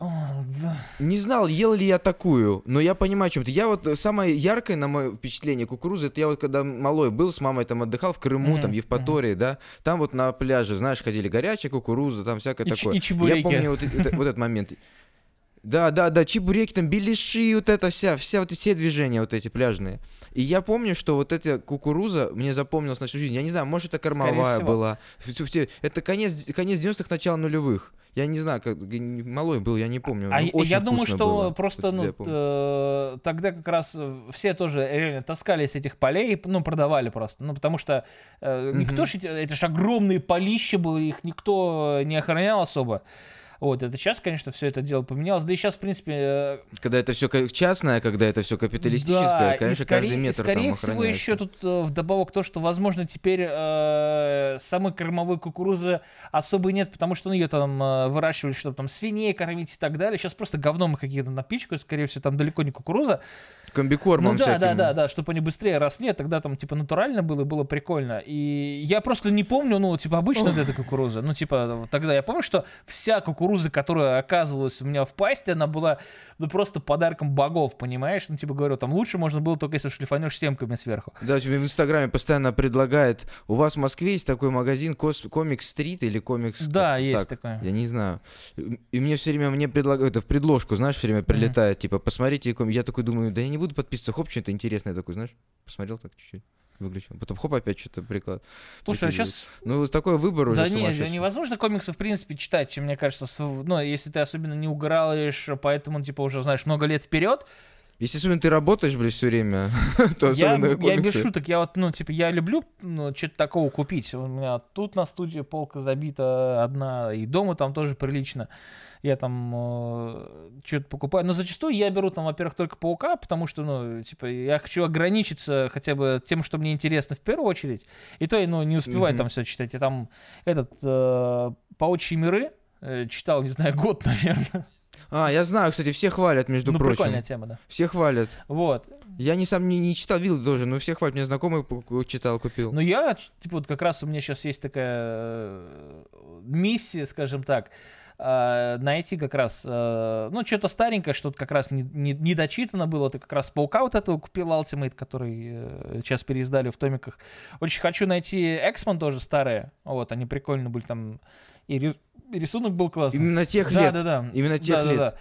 Не знал, ел ли я такую, но я понимаю, о чем ты. Я вот э, самое яркое, на мое впечатление, кукурузы, это я вот когда малой был, с мамой там отдыхал в Крыму, Мгм, там, в Евпатории, да, там вот на пляже, знаешь, ходили горячая кукуруза, там всякое И ч- такое. и чебуреки. Я помню вот, это- вот этот момент. Да, да, да, чебуреки, там, беляши, вот это вся, вся вот все движения вот эти пляжные. И я помню, что вот эта кукуруза мне запомнилась на всю жизнь. Я не знаю, может, это кормовая была. Это конец, конец 90-х, начало нулевых. Я не знаю, как малой был, я не помню. А Ну, я- думаю, что было. просто, ну, э, тогда как раз э, все тоже реально таскали с этих полей, ну, продавали просто. Ну, потому что э, никто Мгм. ж, это же огромные полища были, их никто не охранял особо. Вот, это сейчас, конечно, все это дело поменялось. Да и сейчас, в принципе, э, Когда это все частное, когда это все капиталистическое, да, конечно, скорее, каждый метр скорее там всего еще тут э, вдобавок то, что, возможно, теперь э, самой кормовой кукурузы особо нет, потому что ну, ее там э, выращивали, чтобы там свиней кормить и так далее. Сейчас просто говном какие-то напичкают, скорее всего, там далеко не кукуруза. Комбикормом Ну да, да, всяким. да, да, чтобы они быстрее росли, а тогда там типа натурально было, и было прикольно. И я просто не помню, ну, типа, обычно вот эта кукуруза. Ну, типа, тогда я помню, что вся кукуруза, которая оказывалась у меня в пасти, она была ну, просто подарком богов, понимаешь? Ну, типа, говорю, там лучше можно было только если шлифанешь семками сверху. Да, тебе в Инстаграме постоянно предлагает. У вас в Москве есть такой магазин Комикс Стрит или Комикс. Да, есть так. такое. Я не знаю. И мне все время мне предлагают, это в предложку, знаешь, все время прилетает, типа, посмотрите, я такой думаю, да я не буду подписываться, хоп, что-то интересное такое, знаешь, посмотрел так чуть-чуть, выключил, потом хоп, опять что-то приклад. Слушай, а сейчас... Ну, такой выбор уже Да не, да сумасшедший. невозможно комиксы, в принципе, читать, мне кажется, ну, если ты особенно не угораешь, поэтому, типа, уже, знаешь, много лет вперед, Если особенно ты работаешь, блядь, все время, то Я, я без шуток, я вот, ну, типа, я люблю ну, что-то такого купить. У меня тут на студии полка забита одна, и дома там тоже прилично. Я там что-то покупаю. Но зачастую я беру там, во-первых, только паука, потому что, ну, типа, я хочу ограничиться хотя бы тем, что мне интересно в первую очередь. И то я, ну, не успеваю Мгм. там все читать. Я там этот э, «Паучьи миры» э, читал, не знаю, год, наверное. А, я знаю, кстати, все хвалят, между ну, прочим. прикольная тема, да. Все хвалят. Вот. Я не сам не, не читал, видел тоже, но все хвалят. Мне знакомый читал, купил. Ну, я, типа, вот как раз у меня сейчас есть такая э, миссия, скажем так, э, найти как раз, э, ну, что-то старенькое, что-то как раз не, не, не дочитано было. Ты как раз Паука вот этого купил Ultimate, который э, сейчас переиздали в томиках. Очень хочу найти Эксман тоже старые. Вот, они прикольно были там. И ри- и рисунок был классный. Именно тех да, лет. Да, да. Именно тех Да, да, лет. да.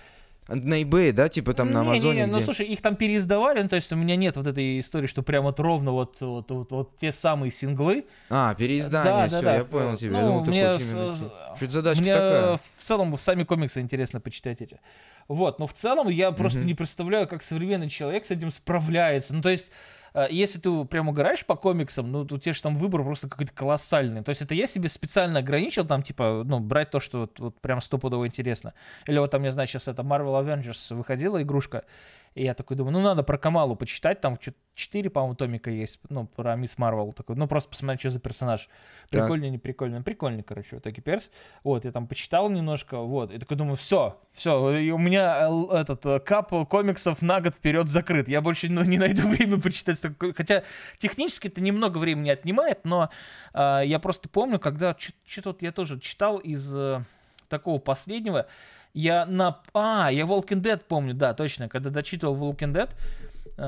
На eBay, да, типа там на Не, не, Амазоне, не, ну слушай, их там переиздавали, ну, то есть у меня нет вот этой истории, что прям вот ровно вот, вот, вот, вот те самые синглы. А, переиздание, Да, да, все, да. я понял тебя. я Ну, думал, ты мне с- именно Что это задачка Мне такая? в целом сами комиксы интересно почитать эти. Вот, но в целом я просто Мгм. не представляю, как современный человек с этим справляется. Ну, то есть, если ты прям угораешь по комиксам, ну, у тебя же там выбор просто какой-то колоссальный. То есть, это я себе специально ограничил, там, типа, ну, брать то, что вот, вот прям стопудово интересно. Или вот там, я знаю, сейчас это Marvel Avengers выходила игрушка, и я такой думаю, ну, надо про Камалу почитать, там что-то 4, по-моему, томика есть, ну, про Мисс Марвел, такой, ну, просто посмотреть, что за персонаж. Прикольный, не прикольный, прикольный, короче, вот такой перс. Вот, я там почитал немножко, вот, и такой думаю, все, все, и у меня этот э, кап комиксов на год вперед закрыт. Я больше ну, не найду времени почитать. Хотя технически это немного времени отнимает, но э, я просто помню, когда что-то я тоже читал из э, такого последнего, я на... А, я Walking Dead помню, да, точно. Когда дочитывал Walking Dead, э,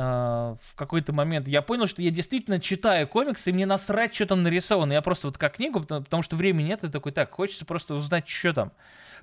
в какой-то момент я понял, что я действительно читаю комиксы, и мне насрать, что там нарисовано. Я просто вот как книгу, потому, потому что времени нет, и такой, так, хочется просто узнать, что там.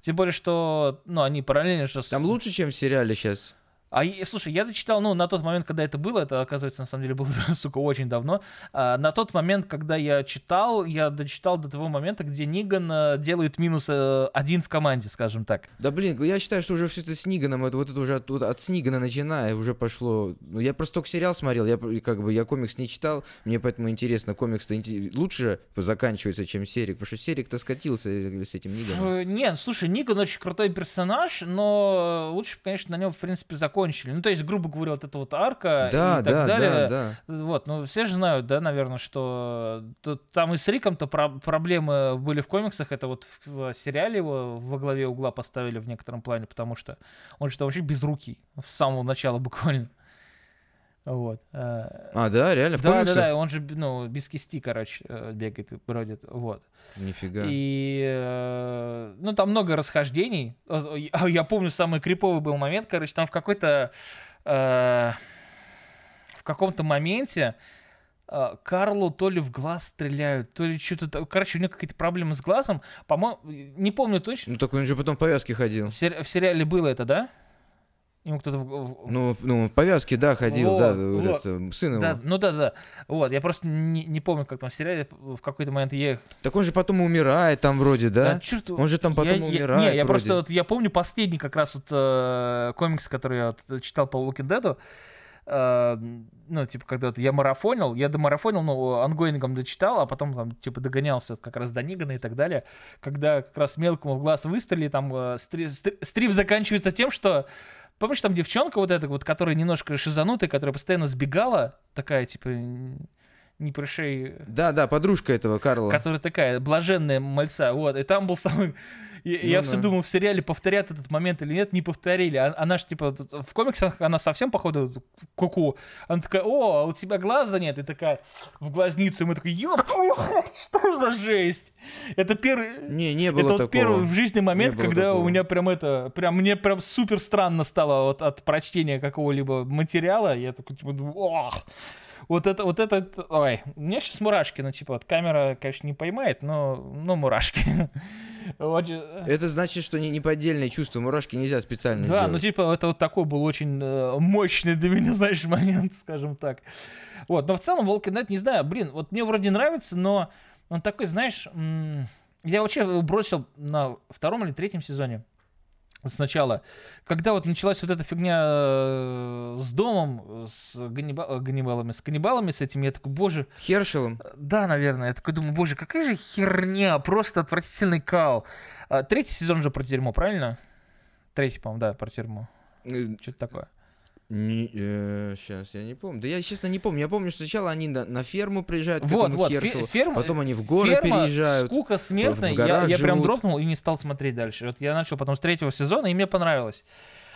Тем более, что, ну, они параллельно же... с- Там лучше, чем в сериале сейчас. А, слушай, я дочитал, ну, на тот момент, когда это было, это, оказывается, на самом деле было, сука, очень давно. А, на тот момент, когда я читал, я дочитал до того момента, где Ниган э, делает минус э, один в команде, скажем так. Да блин, я считаю, что уже все это с Ниганом, это вот это уже от, вот от Снигана начиная, уже пошло. Ну, я просто только сериал смотрел, я как бы я комикс не читал, мне поэтому интересно, комикс-то инте- лучше заканчивается, чем серик, потому что серик-то скатился э, с этим Ниганом. Нет, слушай, Ниган очень крутой персонаж, но лучше, конечно, на нем, в принципе, закончили. Ну, то есть, грубо говоря, вот эта вот арка Да, и так да, далее. да, да. Вот, ну все же знают, да, наверное, что тут- там и с Риком-то про- проблемы были в комиксах, это вот в, в сериале его во главе угла поставили в некотором плане, потому что он же там вообще без руки с самого начала буквально. Вот. э, А, да, реально, в Да, да, комиксах? да, он же, ну, без кисти, короче, э, бегает и бродит, вот. Нифига. И, э, ну, там много расхождений. Я помню, самый криповый был момент, короче, там в какой-то... в каком-то моменте Карлу то ли в глаз стреляют, то ли что-то... Короче, у него какие-то проблемы с глазом. По-моему, не помню точно. Ну, так он же потом в повязке ходил. В, сери- в сериале было это, да? Ему кто-то... в- Ну, ну, в повязке, да, ходил, Вот, да, вот вот. это, сын да, его. ну да, да. Вот, я просто не, не помню, как там в сериале в какой-то момент я их... Так он же потом умирает там вроде, да? чёрт, Он же там Я- потом я- умирает Не, я вроде. просто вот, я помню последний как раз вот э, комикс, который я вот читал по Walking Dead. э, ну, типа, когда вот я марафонил, я домарафонил, ну, ангоингом дочитал, а потом там, типа, догонялся как раз до Нигана и так далее. Когда как раз мелкому в глаз выстрелили, там э, стри- стрип заканчивается тем, что Помнишь, там девчонка вот эта вот, которая немножко шизанутая, которая постоянно сбегала, такая, типа, не пришей Да, да, подружка этого Карла. которая такая блаженная мальца, вот, и там был самый... Я, я Ну все да. думал, в сериале повторят этот момент или нет, не повторили. А- Она ж, типа, в комиксах она совсем, походу, куку. Она такая, о, а у тебя глаза нет? И такая в глазницу, и мы такой, ёб твою мать, что за жесть? Это первый... Не, не было Это вот такого. первый в жизни момент, когда такого. у меня прям это, прям мне прям супер странно стало вот от прочтения какого-либо материала. Я такой типа, ох, вот это, вот это, ой, у меня сейчас мурашки, ну типа, вот камера, конечно, не поймает, но, но мурашки. Очень- Это значит, что не, не поддельные чувства. Мурашки нельзя специально Да, ну сделать. типа это вот такой был очень э, мощный для меня, знаешь, момент, скажем так. Вот, но в целом Walking Dead, не знаю, блин, вот мне вроде нравится, но он такой, знаешь, я вообще бросил на втором или третьем сезоне сначала, когда вот началась вот эта фигня э, с домом, с э, Ганнибалами, с каннибалами, с этим, я такой, боже, Хершелом. да, наверное. Я такой думаю, боже, какая же херня, просто отвратительный кал. А, третий сезон уже про тюрьму, правильно? Третий, по-моему, да, про тюрьму. Э, Что-то такое. Сейчас, я не помню. Да я, честно, не помню. Я помню, что сначала они на, на ферму приезжают к Вот, этому вот, Хершелу, ферма, потом они в горы ферма, переезжают. скука смертная, в я, я прям дропнул и не стал смотреть дальше. Вот я начал потом с третьего сезона, и мне понравилось.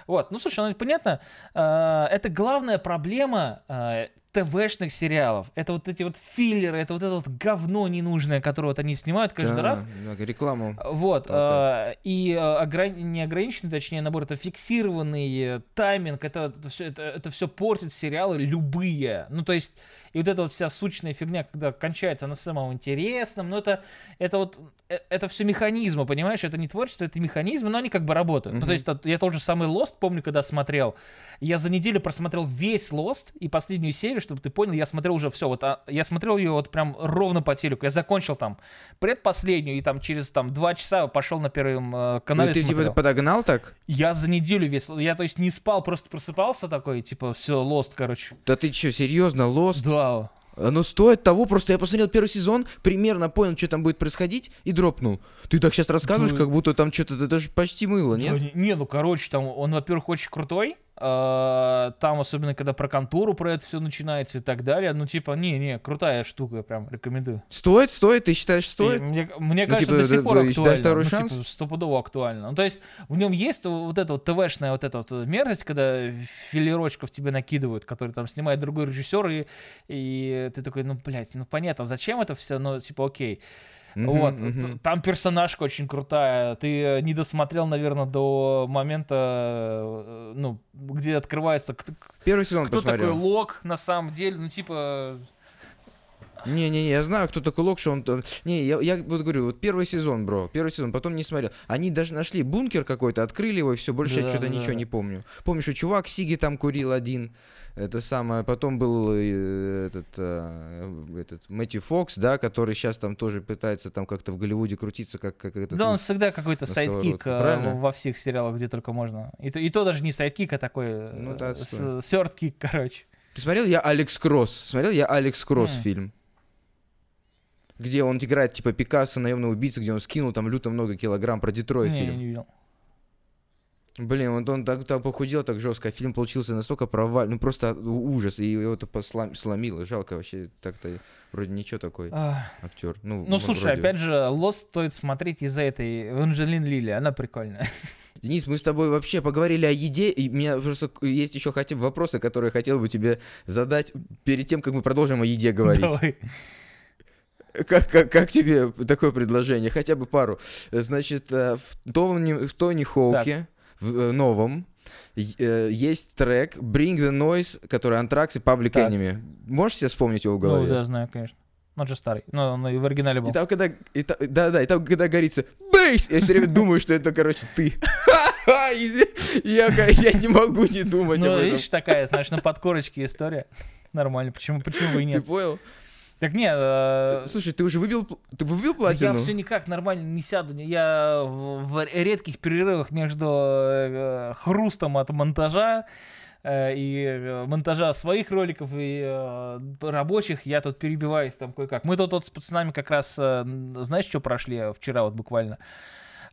Вот, ну слушай, ну понятно, э, это главная проблема э, ТВшных сериалов. Это вот эти вот филлеры, это вот это вот говно ненужное, которое вот они снимают каждый Да, раз. рекламу. Вот, толкать. э, и э, ограни- не ограниченный, точнее, набор, это фиксированный э, тайминг, это, это, все, это, это все портит сериалы любые. Ну, то есть, и вот эта вот вся сучная фигня, когда кончается на самом интересном, ну, это, это вот, это все механизмы, понимаешь? Это не творчество, это механизмы, но они как бы работают. Ну, то есть, я тот же самый Lost, помню, когда смотрел, я за неделю просмотрел весь Lost и последнюю серию, чтобы ты понял, я смотрел уже все, вот, а, я смотрел ее вот прям ровно по телеку, я закончил там предпоследнюю, и там через там два часа пошел на первом э, канале Ну, ты типа смотрел. подогнал так? Я за неделю весь, я то есть не спал, просто просыпался такой, типа, все, Lost, короче. Да ты что, серьезно, Lost? Да. Оно стоит того, просто я посмотрел первый сезон, примерно понял, что там будет происходить, и дропнул. Ты так сейчас рассказываешь, Да. как будто там что-то, это даже почти мыло, Да, нет? не, не, ну, короче, там он, во-первых, очень крутой, там, особенно, когда про контору про это все начинается и так далее, ну, типа, не-не, крутая штука, прям рекомендую. Стоит, стоит, ты считаешь, И стоит? Мне, мне Ну, кажется, типа, до сих пор актуально. второй ну, шанс? типа, стопудово актуально. Ну, то есть в нем есть вот эта вот ТВшная вот эта вот мерзость, когда филерочков тебе накидывают, который там снимает другой режиссер, и, и ты такой, ну, блядь, ну, понятно, зачем это все, ну, типа, окей. Мгм, вот, т- там персонажка очень крутая. Ты э, не досмотрел, наверное, до момента, э, ну, где открывается, кто, Первый сезон кто такой посмотрел. Лок на самом деле, ну, типа, Не-не-не, я знаю, кто такой Лок, что он... Не, я, я вот говорю, вот первый сезон, бро, первый сезон, потом не смотрел. Они даже нашли бункер какой-то, открыли его, и все, больше я Да, что-то да, ничего не помню. Помню, что чувак Сиги там курил один, это самое, потом был э, этот, э, этот Мэтью Фокс, да, который сейчас там тоже пытается там как-то в Голливуде крутиться, как, как этот... да, он всегда какой-то sidekick э, правильно? во всех сериалах, где только можно. И то, и то даже не sidekick, а такой Ну да, third-kick, короче. Ты смотрел я Алекс Кросс? Смотрел я Алекс Кросс Не. фильм? Где он играет типа Пикассо, наемного убийцы, где он скинул там люто много килограмм про Детройт Не, фильм. не видел. Блин, вот он так, так похудел так жестко, а фильм получился настолько провал, ну просто ужас, и его это послам- сломило, жалко вообще, так-то вроде ничего такой А, актер. Ну, Ну, слушай, вроде. опять же, Lost стоит смотреть из-за этой Эванжелин Лили, она прикольная. Денис, мы с тобой вообще поговорили о еде, и у меня просто есть еще хотя бы вопросы, которые я хотел бы тебе задать перед тем, как мы продолжим о еде говорить. Давай. Как, как, как тебе такое предложение? Хотя бы пару. Значит, э, в Тони, в Тони Хоуке, в э, новом, э, есть трек Bring the Noise, который Антракс и Public Так. Enemy. Можешь себе вспомнить его в Ну, голове? да, знаю, конечно. Он же старый. Но он и в оригинале был. И там, когда... и та- да, да, и там, когда говорится бейс, я все время думаю, что это, короче, ты. Я, я не могу не думать об Ну, этом. видишь, такая, знаешь, на подкорочке история. Нормально, почему, почему бы и Ты нет? понял? Так нет, э, Слушай, ты уже выбил... Ты выбил я платину? все никак нормально не сяду. Я в, редких перерывах между э, хрустом от монтажа э, и э, монтажа своих роликов и рабочих я тут перебиваюсь там кое-как. Мы тут вот с пацанами как раз, знаешь, что прошли вчера вот буквально?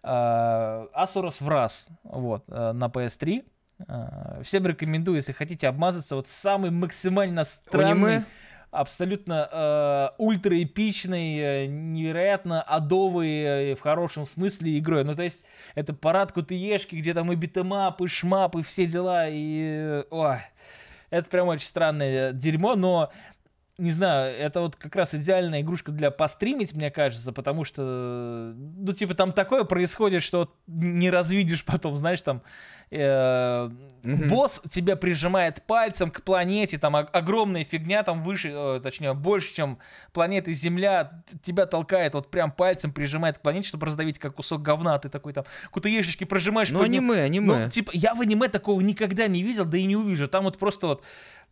Asura's Wrath, вот, на PS3. Э, Всем рекомендую, если хотите обмазаться, вот самый максимально странный, Аниме? Абсолютно э, ультраэпичной, э, невероятно адовой э, в хорошем смысле игрой. Ну, то есть, это парад QTE-шки, где там и beat 'em up, и shmup, и все дела, и... э, Ой, это прям очень странное дерьмо, но не знаю, это вот как раз идеальная игрушка для постримить, мне кажется, потому что, ну, типа, там такое происходит, что не развидишь потом, знаешь, там, э, Мгм. босс тебя прижимает пальцем к планете, там огромная фигня, там выше, э, точнее, больше, чем планета Земля, тебя толкает вот прям пальцем, прижимает к планете, чтобы раздавить как кусок говна, ты такой там кутаешечки прожимаешь. Ну, под ним. аниме, аниме. Ну, типа, я в аниме такого никогда не видел, да и не увижу. Там вот просто вот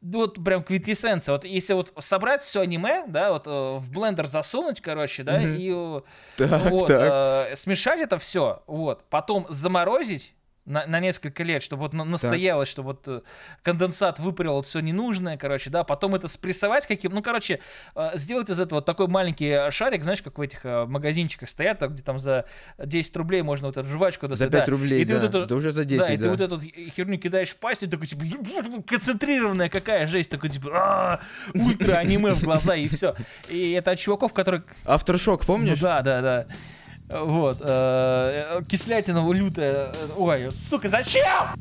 вот прям квинтэссенция. Вот если вот собрать все аниме, да, вот э, в блендер засунуть, короче, да, Мгм. и э, Так, вот, так. э, смешать это все, вот, потом заморозить на, на несколько лет, чтобы вот настоялось, чтобы вот э, конденсат выпарил все ненужное, короче, да, потом это спрессовать каким, ну, короче, э, сделать из этого вот такой маленький шарик, знаешь, как в этих э, магазинчиках стоят, где там за 10 рублей можно вот эту жвачку достать. За 5 да. рублей, и ты да. Вот эту, да уже за 10, да. И да. ты вот эту херню кидаешь в пасть, и такой, типа, концентрированная какая жесть, такой, типа, ультра аниме в глаза, и все. И это от чуваков, которые... Авторшок, помнишь? Ну, да, да, да. Вот. Э, кислятина лютая. Ой, сука, зачем?